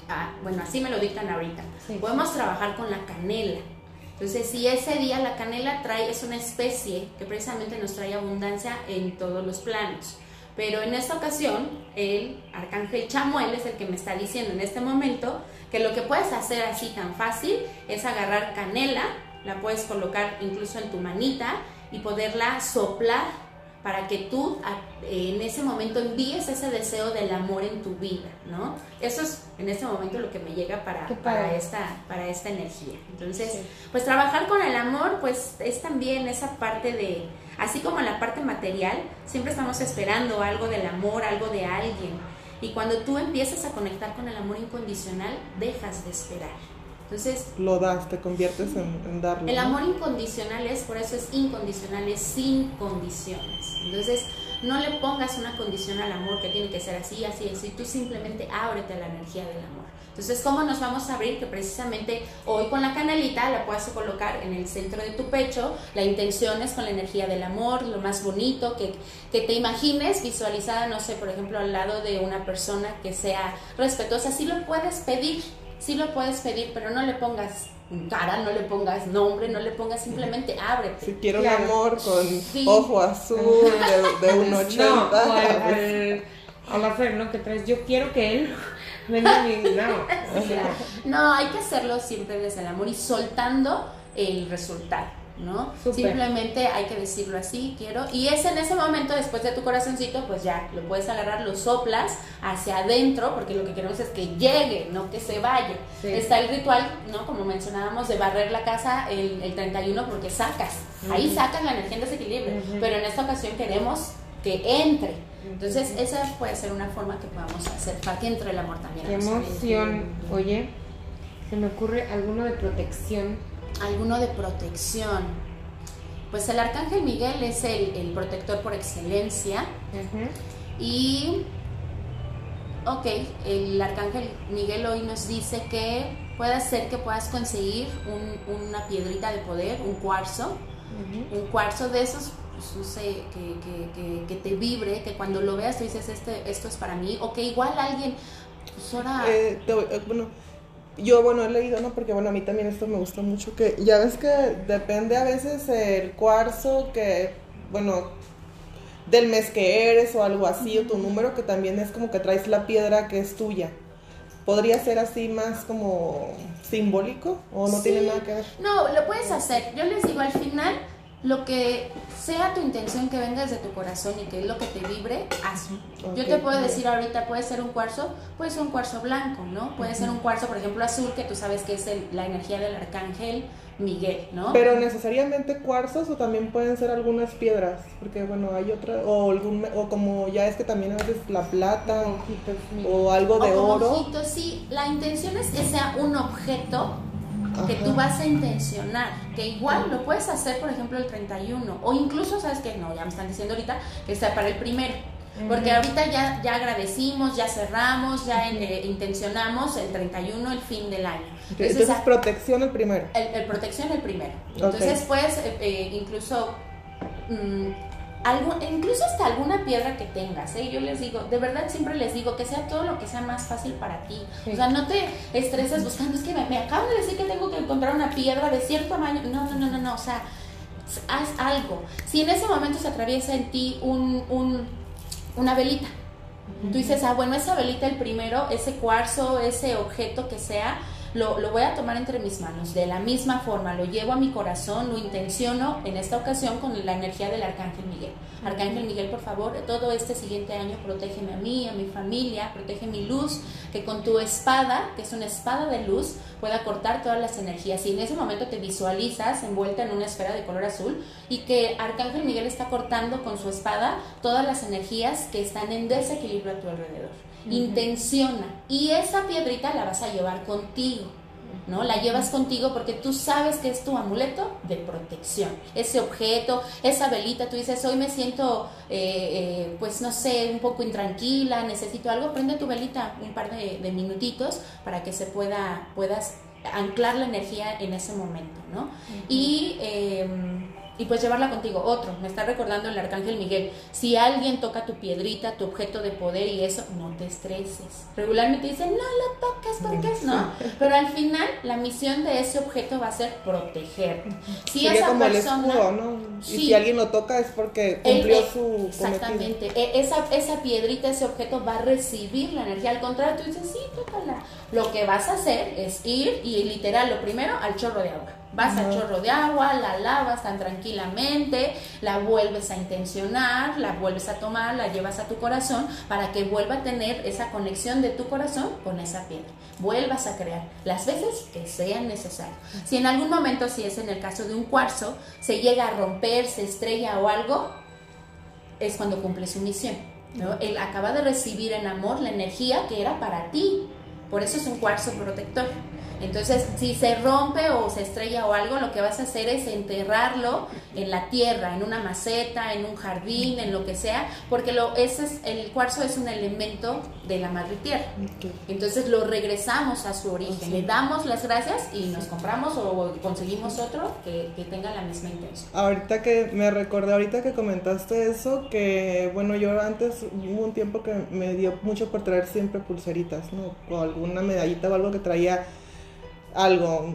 ah, bueno, así me lo dictan ahorita, podemos trabajar con la canela. Entonces, si ese día la canela trae, es una especie que precisamente nos trae abundancia en todos los planos. Pero en esta ocasión, el arcángel Chamuel es el que me está diciendo en este momento que lo que puedes hacer así tan fácil es agarrar canela, la puedes colocar incluso en tu manita y poderla soplar para que tú en ese momento envíes ese deseo del amor en tu vida, ¿no? Eso es en este momento lo que me llega para, para, esta, para esta energía. Entonces, pues trabajar con el amor, pues es también esa parte de, así como en la parte material, siempre estamos esperando algo del amor, algo de alguien. Y cuando tú empiezas a conectar con el amor incondicional, dejas de esperar. Entonces, lo das, te conviertes en, darlo. El amor incondicional es, por eso es incondicional, es sin condiciones. Entonces, no le pongas una condición al amor que tiene que ser así, así, así. Tú simplemente ábrete a la energía del amor. Entonces, ¿cómo nos vamos a abrir? Que precisamente hoy con la canalita la puedes colocar en el centro de tu pecho. La intención es con la energía del amor, lo más bonito, que, que te imagines visualizada, no sé, por ejemplo, al lado de una persona que sea respetuosa. Sí lo puedes pedir sí lo puedes pedir, pero no le pongas cara, no le pongas nombre, no le pongas simplemente ábrete. Si quiero un amor con ojo azul de, de, un 80. No, al, hacer, ¿no? Que traes, yo quiero que él venga a mi no. no, hay que hacerlo siempre desde el amor y soltando el resultado. ¿No? Simplemente hay que decirlo así, quiero. Y es en ese momento, después de tu corazoncito, pues ya lo puedes agarrar, lo soplas hacia adentro, porque lo que queremos es que llegue, no que se vaya. Está el ritual, ¿no? Como mencionábamos, de barrer la casa el, el 31 porque sacas, ahí sacas la energía en desequilibrio, pero en esta ocasión queremos que entre. Entonces, esa puede ser una forma que podamos hacer para que entre el amor también. Qué emoción. Oye, se me ocurre alguno de protección alguno de protección. Pues el arcángel Miguel es el, el protector por excelencia. Y, ok, el arcángel Miguel hoy nos dice que puede ser que puedas conseguir un, una piedrita de poder, un cuarzo, un cuarzo de esos pues, no sé, que, que, que, te vibre, que cuando lo veas tú dices, este, esto es para mí, o que igual alguien, pues ahora... Eh, eh, bueno, yo, bueno, he leído, ¿no? Porque, bueno, a mí también esto me gusta mucho, que ya ves que depende a veces el cuarzo que, bueno, del mes que eres o algo así, o tu número, que también es como que traes la piedra que es tuya. ¿Podría ser así más como simbólico o no tiene nada que ver? No, lo puedes hacer. Yo les digo, al final lo que sea tu intención que venga desde tu corazón y que es lo que te vibre, hazlo. Yo te puedo decir ahorita, puede ser un cuarzo, puede ser un cuarzo blanco, ¿no? Puede ser un cuarzo, por ejemplo, azul, que tú sabes que es la energía del arcángel Miguel, ¿no? Pero necesariamente cuarzos o también pueden ser algunas piedras, porque bueno, hay otra, o, algún, o como ya es que también a veces la plata o algo de o oro. sí, la intención es que sea un objeto que tú vas a intencionar, que igual lo puedes hacer, por ejemplo, el 31, o incluso, ¿sabes qué? No, ya me están diciendo ahorita que sea para el primero. Porque ahorita ya, ya agradecimos, ya cerramos, ya eh, intencionamos el 31, el fin del año. Entonces, protección el primero. El, protección el primero. Entonces, pues, eh, incluso mm, algo, incluso hasta alguna piedra que tengas, ¿eh? yo les digo, de verdad siempre les digo que sea todo lo que sea más fácil para ti. O sea, no te estreses buscando, es que me, me acaban de decir que tengo que encontrar una piedra de cierto tamaño. No, no, no, no, no, o sea, haz algo. Si en ese momento se atraviesa en ti un, un, una velita, tú dices, ah, bueno, esa velita el primero, ese cuarzo, ese objeto que sea, lo, lo, voy a tomar entre mis manos. De la misma forma, lo llevo a mi corazón, lo intenciono en esta ocasión con la energía del Arcángel Miguel. Arcángel Miguel, por favor, todo este siguiente año protégeme a mí, a mi familia, protege mi luz, que con tu espada, que es una espada de luz, pueda cortar todas las energías. Y en ese momento te visualizas envuelta en una esfera de color azul y que Arcángel Miguel está cortando con su espada todas las energías que están en desequilibrio a tu alrededor intenciona y esa piedrita la vas a llevar contigo. ¿no? La llevas contigo porque tú sabes que es tu amuleto de protección. Ese objeto, esa velita, tú dices, hoy me siento, eh, eh, pues no sé, un poco intranquila, necesito algo, prende tu velita un par de, minutitos para que se pueda, puedas anclar la energía en ese momento, ¿no? Y em, y pues llevarla contigo. Otro, me está recordando el arcángel Miguel, si alguien toca tu piedrita, tu objeto de poder y eso, no te estreses. Regularmente dicen, no lo toques porque no. Pero al final la misión de ese objeto va a ser proteger. Si esa persona... Y si alguien lo toca es porque cumplió su Exactamente. E, esa, esa piedrita, ese objeto va a recibir la energía. Al contrario, tú dices, sí, tócala. Lo que vas a hacer es ir y literal, lo primero, al chorro de agua Vas al chorro de agua, la lavas tan tranquilamente, la vuelves a intencionar, la vuelves a tomar, la llevas a tu corazón para que vuelva a tener esa conexión de tu corazón con esa piedra. Vuelvas a crear las veces que sean necesarias. Si en algún momento, si es en el caso de un cuarzo, se llega a romper, se estrella o algo, es cuando cumple su misión. ¿no? Él acaba de recibir en amor la energía que era para ti. Por eso es un cuarzo protector. Entonces, si se rompe o se estrella o algo, lo que vas a hacer es enterrarlo en la tierra, en una maceta, en un jardín, en lo que sea, porque lo, ese es, el cuarzo es un elemento de la madre tierra. Entonces lo regresamos a su origen, le damos las gracias y nos compramos o conseguimos otro que, que tenga la misma intención. Ahorita que me recordé, ahorita que comentaste eso, que bueno, yo antes hubo un tiempo que me dio mucho por traer siempre pulseritas, ¿no? O alguna medallita o algo que traía algo,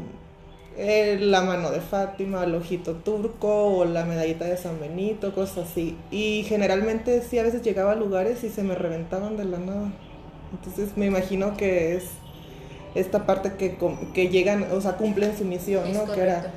eh, la mano de Fátima, el ojito turco o la medallita de San Benito, cosas así. Y generalmente sí, a veces llegaba a lugares y se me reventaban de la nada. Entonces me imagino que es esta parte que, que llegan, o sea, cumplen su misión, ¿no? Que era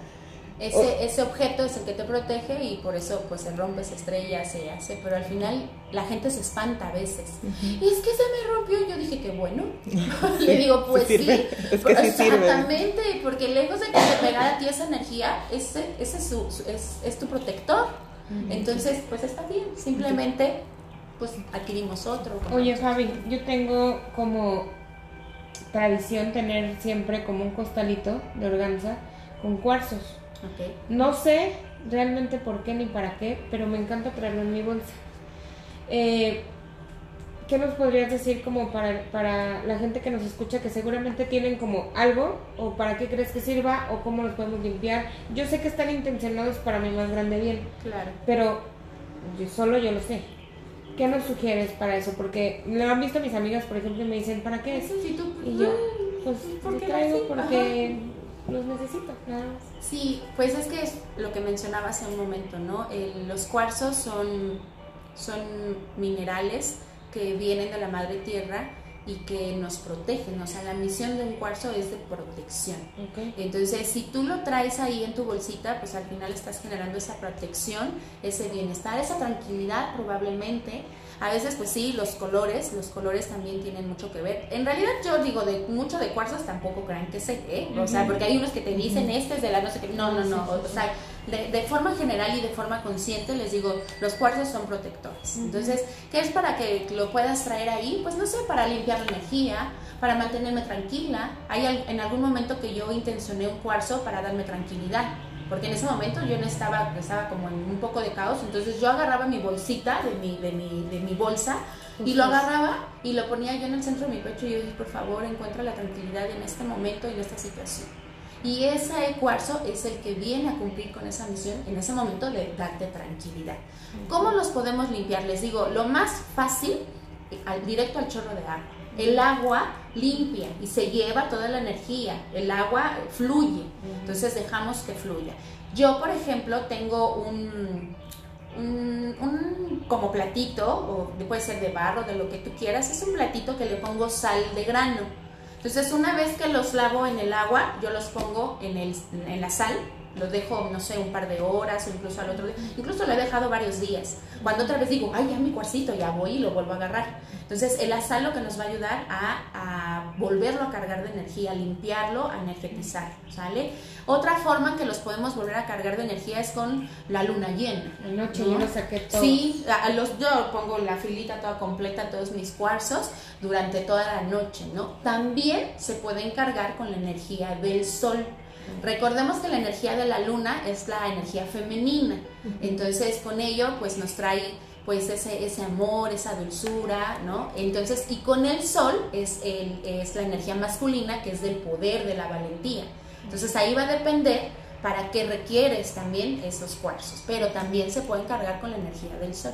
ese, ese objeto es el que te protege y por eso pues se rompe, se estrella, se hace, pero al final la gente se espanta a veces. Y es que se me rompió, yo dije que bueno. Le digo, pues sí, es que exactamente, porque lejos de que te pegara a ti esa energía, ese, ese es, su, es, es tu protector. Entonces, pues está bien, simplemente pues adquirimos otro. Oye, Fabi, yo tengo como tradición tener siempre como un costalito de organza con cuarzos. No sé realmente por qué ni para qué, pero me encanta traerlo en mi bolsa. Eh, ¿Qué nos podrías decir como para, para la gente que nos escucha que seguramente tienen como algo o para qué crees que sirva o cómo los podemos limpiar? Yo sé que están intencionados para mi más grande bien, claro. pero yo, solo yo lo sé. ¿Qué nos sugieres para eso? Porque lo han visto mis amigas, por ejemplo, y me dicen, ¿para qué? Eso, tú, y yo, pues lo traigo porque los necesito, nada más. Sí, pues es que es lo que mencionaba hace un momento, ¿no? los cuarzos son, son minerales que vienen de la madre tierra y que nos protegen. O sea, la misión de un cuarzo es de protección. Entonces, si tú lo traes ahí en tu bolsita, pues al final estás generando esa protección, ese bienestar, esa tranquilidad probablemente a veces, pues sí, los colores, los colores también tienen mucho que ver. En realidad, yo digo, de mucho de cuarzos tampoco crean que sé, ¿eh? O sea, porque hay unos que te dicen, este es de la no sé qué. No, no, no. O sea, de, de, forma general y de forma consciente les digo, los cuarzos son protectores. Entonces, ¿qué es para que lo puedas traer ahí? Pues no sé, para limpiar la energía, para mantenerme tranquila. Hay en algún momento que yo intencioné un cuarzo para darme tranquilidad porque en ese momento yo no estaba, estaba como en un poco de caos, entonces yo agarraba mi bolsita de mi, de mi, de mi bolsa y lo agarraba y lo ponía yo en el centro de mi pecho y yo dije, por favor, encuentra la tranquilidad en este momento y en esta situación. Y ese cuarzo es el que viene a cumplir con esa misión en ese momento de darte tranquilidad. ¿Cómo los podemos limpiar? Les digo, lo más fácil, al, directo al chorro de agua. El agua limpia y se lleva toda la energía, el agua fluye, entonces dejamos que fluya. Yo, por ejemplo, tengo un, un, como platito, o puede ser de barro, de lo que tú quieras, es un platito que le pongo sal de grano. Entonces, una vez que los lavo en el agua, yo los pongo en, el, en la sal lo dejo, no sé, un par de horas o incluso al otro día. Incluso lo he dejado varios días. Cuando otra vez digo, ay, ya mi cuarcito, ya voy y lo vuelvo a agarrar. Entonces, el azal lo que nos va a ayudar a volverlo a cargar de energía, limpiarlo, a energetizar, ¿sale? Otra forma que los podemos volver a cargar de energía es con la luna llena. noche yo lo saqué todo. Sí, a los, yo pongo la filita toda completa, todos mis cuarzos, durante toda la noche, ¿no? También se pueden cargar con la energía del sol. Recordemos que la energía de la luna es la energía femenina, entonces con ello pues nos trae pues ese, ese amor, esa dulzura, ¿no? Entonces, y con el sol es, el, es la energía masculina que es del poder, de la valentía. Entonces ahí va a depender para qué requieres también esos cuarzos, pero también se pueden cargar con la energía del sol.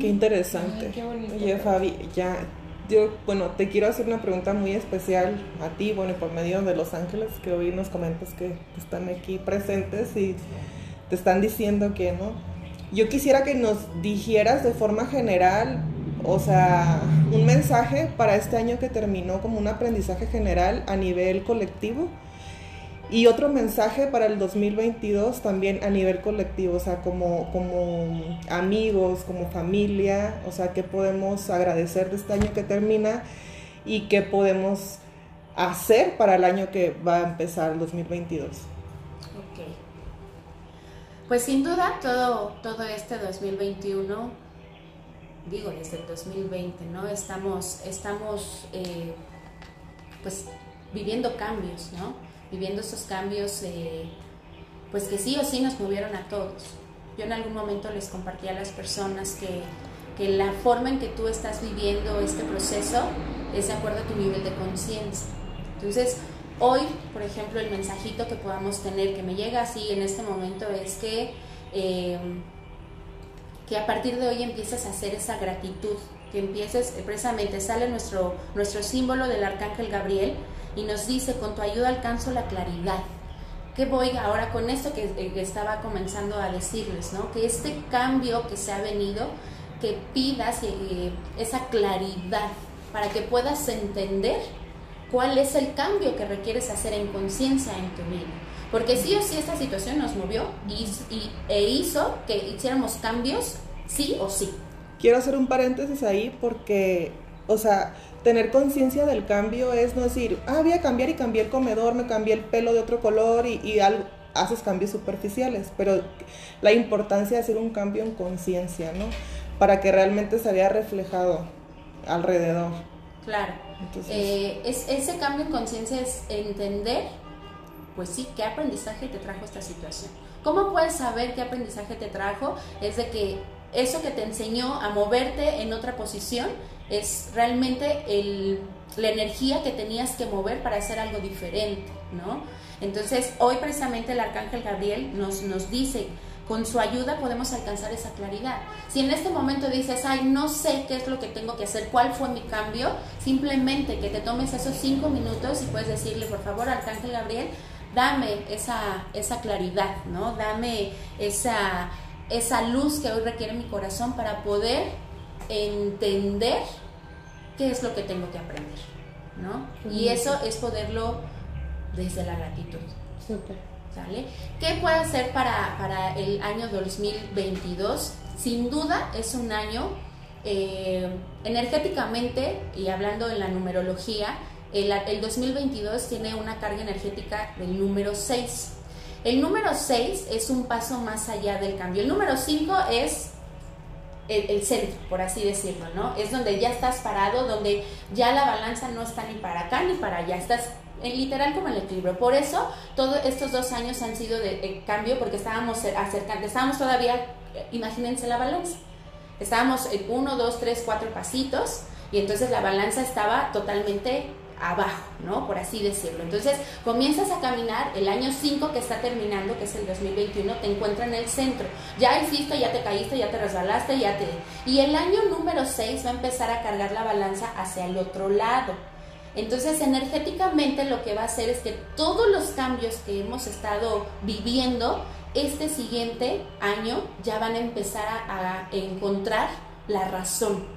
qué interesante. qué bonito. Oye, Fabi, ya yo, bueno, te quiero hacer una pregunta muy especial a ti, bueno, por medio de Los Ángeles, que hoy nos comentas que están aquí presentes y te están diciendo que, ¿no? Yo quisiera que nos dijeras de forma general, o sea, un mensaje para este año que terminó como un aprendizaje general a nivel colectivo y otro mensaje para el 2022 también a nivel colectivo, o sea, como, como amigos, como familia, o sea, qué podemos agradecer de este año que termina y qué podemos hacer para el año que va a empezar el 2022. Pues sin duda todo, todo este 2021, digo desde el 2020, ¿no? Estamos, estamos eh, pues viviendo cambios, ¿no? viviendo esos cambios, eh, pues que sí o sí nos movieron a todos. Yo en algún momento les compartí a las personas que, que la forma en que tú estás viviendo este proceso es de acuerdo a tu nivel de conciencia. Entonces, hoy, por ejemplo, el mensajito que podamos tener, que me llega así en este momento, es que, eh, que a partir de hoy empieces a hacer esa gratitud, que empieces, precisamente sale nuestro, nuestro símbolo del arcángel Gabriel, y nos dice, con tu ayuda alcanzo la claridad. ¿Qué voy ahora con esto que, eh, estaba comenzando a decirles? ¿no? Que este cambio que se ha venido, que pidas eh, esa claridad para que puedas entender cuál es el cambio que requieres hacer en conciencia en tu vida. Porque sí o sí esta situación nos movió y, e hizo que hiciéramos cambios sí o sí. Quiero hacer un paréntesis ahí porque, o sea, tener conciencia del cambio es no decir, ah, voy a cambiar y cambié el comedor, me cambié el pelo de otro color y, algo, haces cambios superficiales, pero la importancia de hacer un cambio en conciencia, ¿no? Para que realmente se vea reflejado alrededor. Claro. Eh, es, ese cambio en conciencia es entender pues sí, ¿qué aprendizaje te trajo esta situación? ¿Cómo puedes saber qué aprendizaje te trajo? Es de que eso que te enseñó a moverte en otra posición es realmente el, la energía que tenías que mover para hacer algo diferente, ¿no? Entonces, hoy precisamente el Arcángel Gabriel nos, nos dice, con su ayuda podemos alcanzar esa claridad. Si en este momento dices, ay, no sé qué es lo que tengo que hacer, cuál fue mi cambio, simplemente que te tomes esos cinco minutos y puedes decirle, por favor, Arcángel Gabriel, dame esa, esa claridad, ¿no? Dame esa, esa luz que hoy requiere mi corazón para poder entender qué es lo que tengo que aprender, ¿no? Y eso es poderlo desde la gratitud. ¿Qué puede hacer para, para, el año 2022? Sin duda es un año eh, energéticamente y hablando en la numerología, el, el 2022 tiene una carga energética del número 6. El número 6 es un paso más allá del cambio. El número 5 es el, centro, por así decirlo, ¿no? Es donde ya estás parado, donde ya la balanza no está ni para acá ni para allá, estás en literal como el equilibrio. Por eso, todos estos dos años han sido de, cambio, porque estábamos acercando, estábamos todavía, imagínense la balanza, estábamos en uno, dos, tres, cuatro pasitos, y entonces la balanza estaba totalmente abajo, ¿no? Por así decirlo. Entonces, comienzas a caminar, el año 5 que está terminando, que es el 2021, te encuentra en el centro. Ya hiciste, ya te caíste, ya te resbalaste, ya te... Y el año número 6 va a empezar a cargar la balanza hacia el otro lado. Entonces, energéticamente lo que va a hacer es que todos los cambios que hemos estado viviendo, este siguiente año ya van a empezar a, a encontrar la razón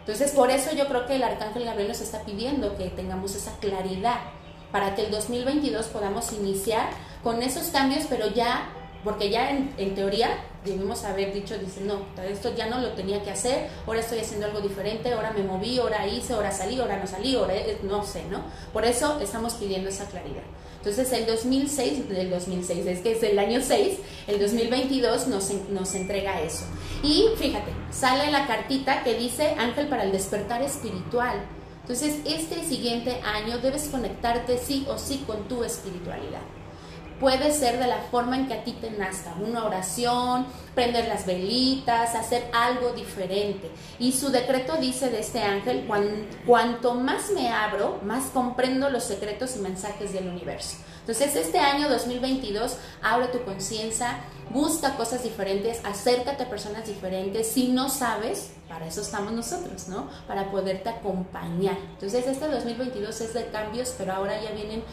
entonces, por eso yo creo que el Arcángel Gabriel nos está pidiendo que tengamos esa claridad para que el 2022 podamos iniciar con esos cambios, pero ya, porque ya en, teoría debimos haber dicho, dice, no, esto ya no lo tenía que hacer, ahora estoy haciendo algo diferente, ahora me moví, ahora hice, ahora salí, ahora no salí, ahora no sé, ¿no? Por eso estamos pidiendo esa claridad. Entonces el 2006, del 2006, es que es el año 6, el 2022 nos, nos entrega eso. Y fíjate, sale la cartita que dice Ángel para el despertar espiritual. Entonces este siguiente año debes conectarte sí o sí con tu espiritualidad puede ser de la forma en que a ti te nazca, una oración, prender las velitas, hacer algo diferente. Y su decreto dice de este ángel, cuanto más me abro, más comprendo los secretos y mensajes del universo. Entonces este año 2022, abre tu conciencia, busca cosas diferentes, acércate a personas diferentes. Si no sabes, para eso estamos nosotros, ¿no? Para poderte acompañar. Entonces este 2022 es de cambios, pero ahora ya vienen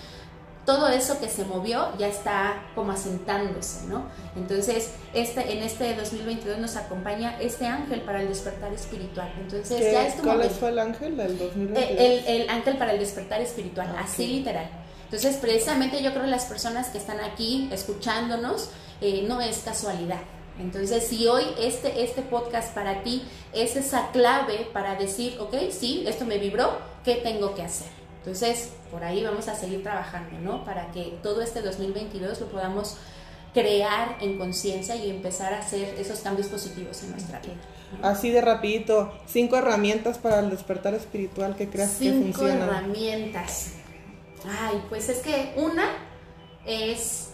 todo eso que se movió ya está como asentándose, ¿no? Entonces, este, en este 2022 nos acompaña este ángel para el despertar espiritual. Entonces, ya es ¿Cuál fue el ángel del 2022? Eh, el, ángel para el despertar espiritual, ah, así literal. Entonces, precisamente yo creo que las personas que están aquí escuchándonos, eh, no es casualidad. Entonces, si hoy este, este podcast para ti es esa clave para decir, ok, sí, esto me vibró, ¿qué tengo que hacer? Entonces, por ahí vamos a seguir trabajando, ¿no? Para que todo este 2022 lo podamos crear en conciencia y empezar a hacer esos cambios positivos en nuestra vida. Así de rapidito, cinco herramientas para el despertar espiritual que creas que funcionan. Cinco herramientas. Ay, pues es que una es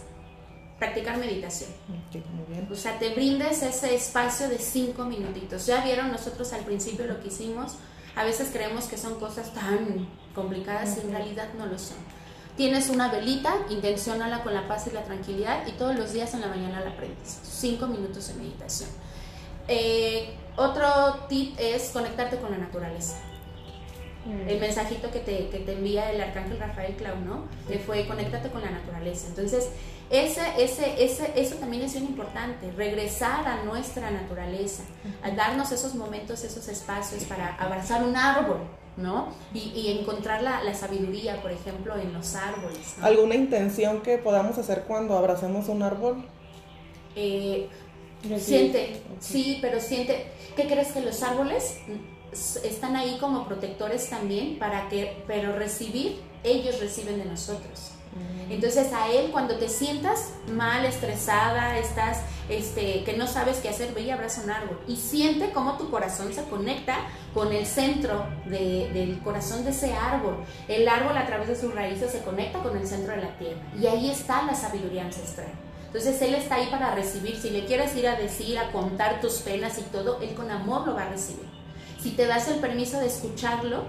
practicar meditación. muy bien. O sea, te brindes ese espacio de cinco minutitos. Ya vieron nosotros al principio lo que hicimos. A veces creemos que son cosas tan complicadas y en realidad no lo son. Tienes una velita, intenciónala con la paz y la tranquilidad y todos los días en la mañana la prendes. Cinco minutos de meditación. Eh, otro tip es conectarte con la naturaleza. Mm. El mensajito que te, que te, envía el arcángel Rafael Clau, ¿no? Que fue conéctate con la naturaleza. Entonces, ese, ese, ese, eso también es bien importante, regresar a nuestra naturaleza, a darnos esos momentos, esos espacios para abrazar un árbol, ¿no? Y, encontrar la, sabiduría, por ejemplo, en los árboles. ¿Alguna intención que podamos hacer cuando abracemos un árbol? Eh, siente, sí, pero siente, ¿qué crees que los árboles están ahí como protectores también para que, pero recibir, ellos reciben de nosotros. Entonces a él cuando te sientas mal, estresada, estás, este, que no sabes qué hacer, ve y abraza un árbol y siente cómo tu corazón se conecta con el centro del corazón de ese árbol. El árbol a través de sus raíces se conecta con el centro de la tierra y ahí está la sabiduría ancestral. Entonces Él está ahí para recibir. Si le quieres ir a decir, a contar tus penas y todo, Él con amor lo va a recibir. Si te das el permiso de escucharlo,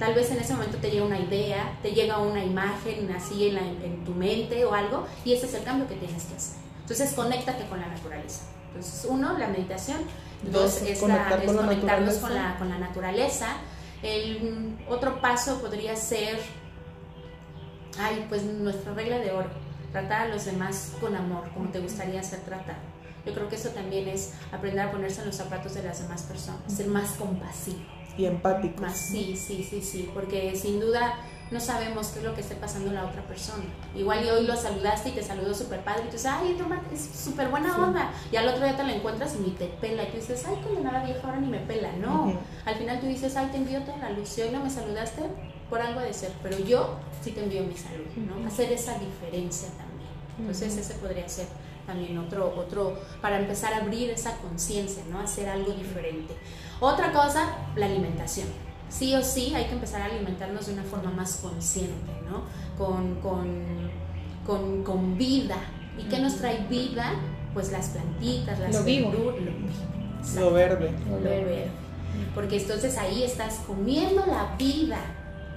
tal vez en ese momento te llega una idea, te llega una imagen así en, tu mente o algo, y ese es el cambio que tienes que hacer. Entonces, conéctate con la naturaleza. Entonces, uno, la meditación. Dos, es, conectarnos con la, con la naturaleza. El otro paso podría ser, ay, pues nuestra regla de oro tratar a los demás con amor, como te gustaría ser tratado. Yo creo que eso también es aprender a ponerse en los zapatos de las demás personas, ser más compasivo. Y empático. Más, sí, sí, sí, sí, porque sin duda no sabemos qué es lo que esté pasando la otra persona. Igual y hoy lo saludaste y te saludó súper padre y tú dices, ay, toma, es súper buena onda. Y al otro día te lo encuentras y ni te pela. Y tú dices, ay, nada vieja, ahora ni me pela. No, al final tú dices, ay, te envío toda la luz. Y hoy no me saludaste, por algo de ser, pero yo sí te envío mi salud, ¿no? Hacer esa diferencia también. Entonces ese podría ser también otro, otro, para empezar a abrir esa conciencia, ¿no? Hacer algo diferente. Otra cosa, la alimentación. Sí o sí hay que empezar a alimentarnos de una forma más consciente, ¿no? Con, con, con, con vida. ¿Y qué nos trae vida? Pues las plantitas, las lo verduras, lo, lo, verde. Lo verde. Porque entonces ahí estás comiendo la vida,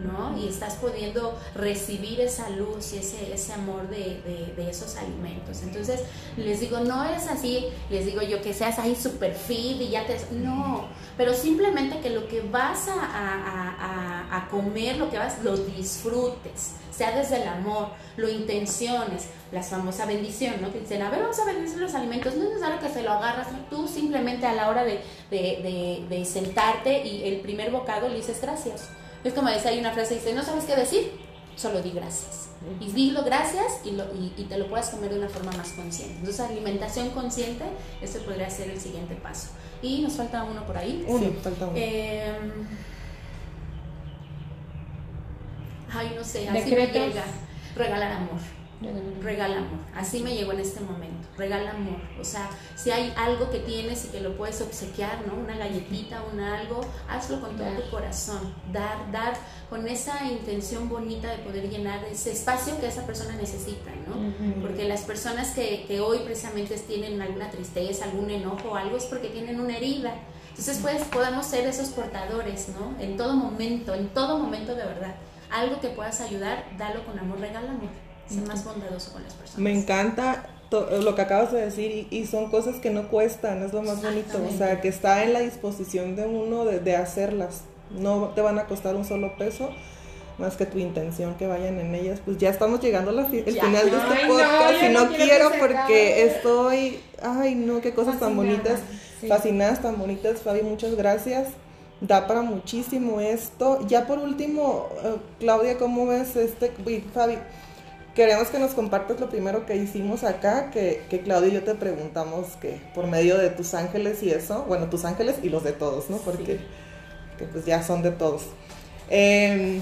¿no? Y estás pudiendo recibir esa luz y ese, ese amor de, esos alimentos. Entonces, les digo, no es así, les digo yo que seas ahí super y ya te... No, pero simplemente que lo que vas a, comer, lo que vas, lo disfrutes, sea desde el amor, lo intenciones, la famosa bendición, ¿no? Que dicen, a ver, vamos a bendecir los alimentos, no es necesario que se lo agarras, tú simplemente a la hora de, de sentarte y el primer bocado le dices gracias es como decía, hay una frase dice, no sabes qué decir, solo di gracias. Y dilo gracias y, lo, y, te lo puedas comer de una forma más consciente. Entonces, alimentación consciente, este podría ser el siguiente paso. Y nos falta uno por ahí. Uno, falta uno. Em, ay, no sé, así me llega. Regalar amor regala amor. Así me llegó en este momento, regala amor. O sea, si hay algo que tienes y que lo puedes obsequiar, ¿no? Una galletita, un algo, hazlo con todo tu corazón. Dar, dar con esa intención bonita de poder llenar ese espacio que esa persona necesita, ¿no? Porque las personas que, que hoy precisamente tienen alguna tristeza, algún enojo, algo es porque tienen una herida. Entonces, pues, podemos ser esos portadores, ¿no? En todo momento, en todo momento de verdad. Algo que puedas ayudar, dalo con amor, regala amor ser más bondadoso con las personas. Me encanta lo que acabas de decir y, son cosas que no cuestan, es lo más bonito, o sea, que está en la disposición de uno de, hacerlas, no te van a costar un solo peso más que tu intención que vayan en ellas, pues ya estamos llegando al final de este podcast y no, quiero porque estoy, ay no, qué cosas tan bonitas, fascinadas, tan bonitas, Fabi, muchas gracias. Da para muchísimo esto. Ya por último, eh, Claudia, ¿cómo ves este? Fabi, Queremos que nos compartas lo primero que hicimos acá, que, que Claudio y yo te preguntamos que por medio de tus ángeles y eso, bueno, tus ángeles y los de todos, ¿no? Porque que pues ya son de todos. Em,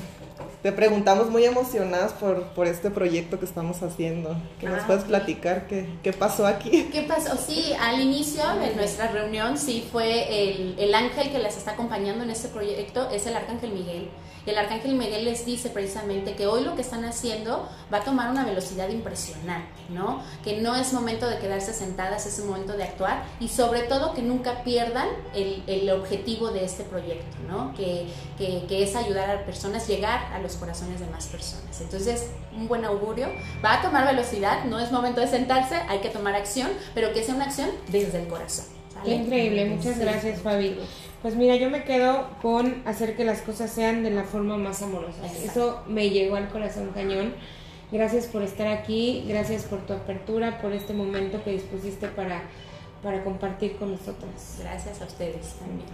te preguntamos muy emocionadas por, por, este proyecto que estamos haciendo. ¿Qué nos ah, puedes platicar? ¿Qué, ¿Qué, pasó aquí? ¿Qué pasó? Sí, al inicio de nuestra reunión, sí fue el, el ángel que les está acompañando en este proyecto, es el arcángel Miguel. El arcángel Miguel les dice precisamente que hoy lo que están haciendo va a tomar una velocidad impresionante, ¿no? Que no es momento de quedarse sentadas, es momento de actuar y sobre todo que nunca pierdan el, el objetivo de este proyecto, ¿no? Que, que, que, es ayudar a personas, llegar a los corazones de más personas. Entonces, un buen augurio, va a tomar velocidad, no es momento de sentarse, hay que tomar acción, pero que sea una acción desde el corazón. Qué increíble, muchas gracias Fabi. Pues mira, yo me quedo con hacer que las cosas sean de la forma más amorosa. Eso me llegó al corazón cañón. Gracias por estar aquí, gracias por tu apertura, por este momento que dispusiste para, para compartir con nosotros. Gracias a ustedes también.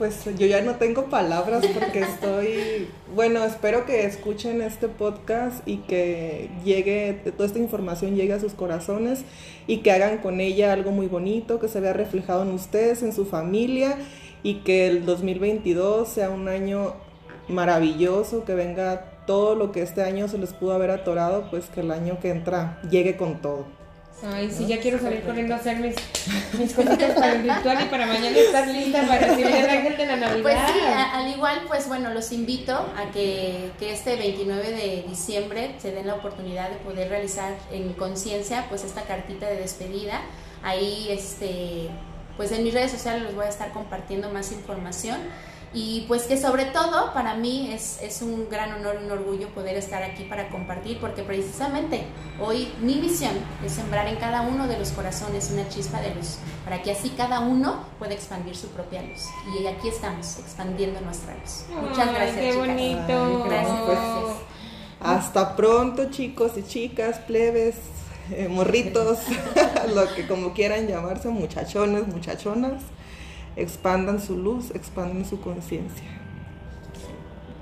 Pues yo ya no tengo palabras porque estoy, bueno, espero que escuchen este podcast y que llegue, toda esta información llegue a sus corazones y que hagan con ella algo muy bonito, que se vea reflejado en ustedes, en su familia y que el 2022 sea un año maravilloso, que venga todo lo que este año se les pudo haber atorado, pues que el año que entra llegue con todo. Ay, sí, ya quiero salir corriendo a hacer mis, mis cositas para el ritual y para mañana estar lista para recibir el ángel de la Navidad. Pues sí, al igual, pues bueno, los invito a que, que este 29 de diciembre se den la oportunidad de poder realizar en conciencia pues esta cartita de despedida. Ahí, este, pues en mis redes sociales les voy a estar compartiendo más información. Y pues que sobre todo para mí es, es un gran honor y un orgullo poder estar aquí para compartir, porque precisamente hoy mi misión es sembrar en cada uno de los corazones una chispa de luz, para que así cada uno pueda expandir su propia luz. Y aquí estamos, expandiendo nuestra luz. Muchas Ay, gracias. qué chicas. bonito. Ay, Gracias. pues, Hasta pronto, chicos y chicas, plebes, eh, morritos, lo que como quieran llamarse, muchachones, muchachonas. Expandan su luz, expandan su conciencia.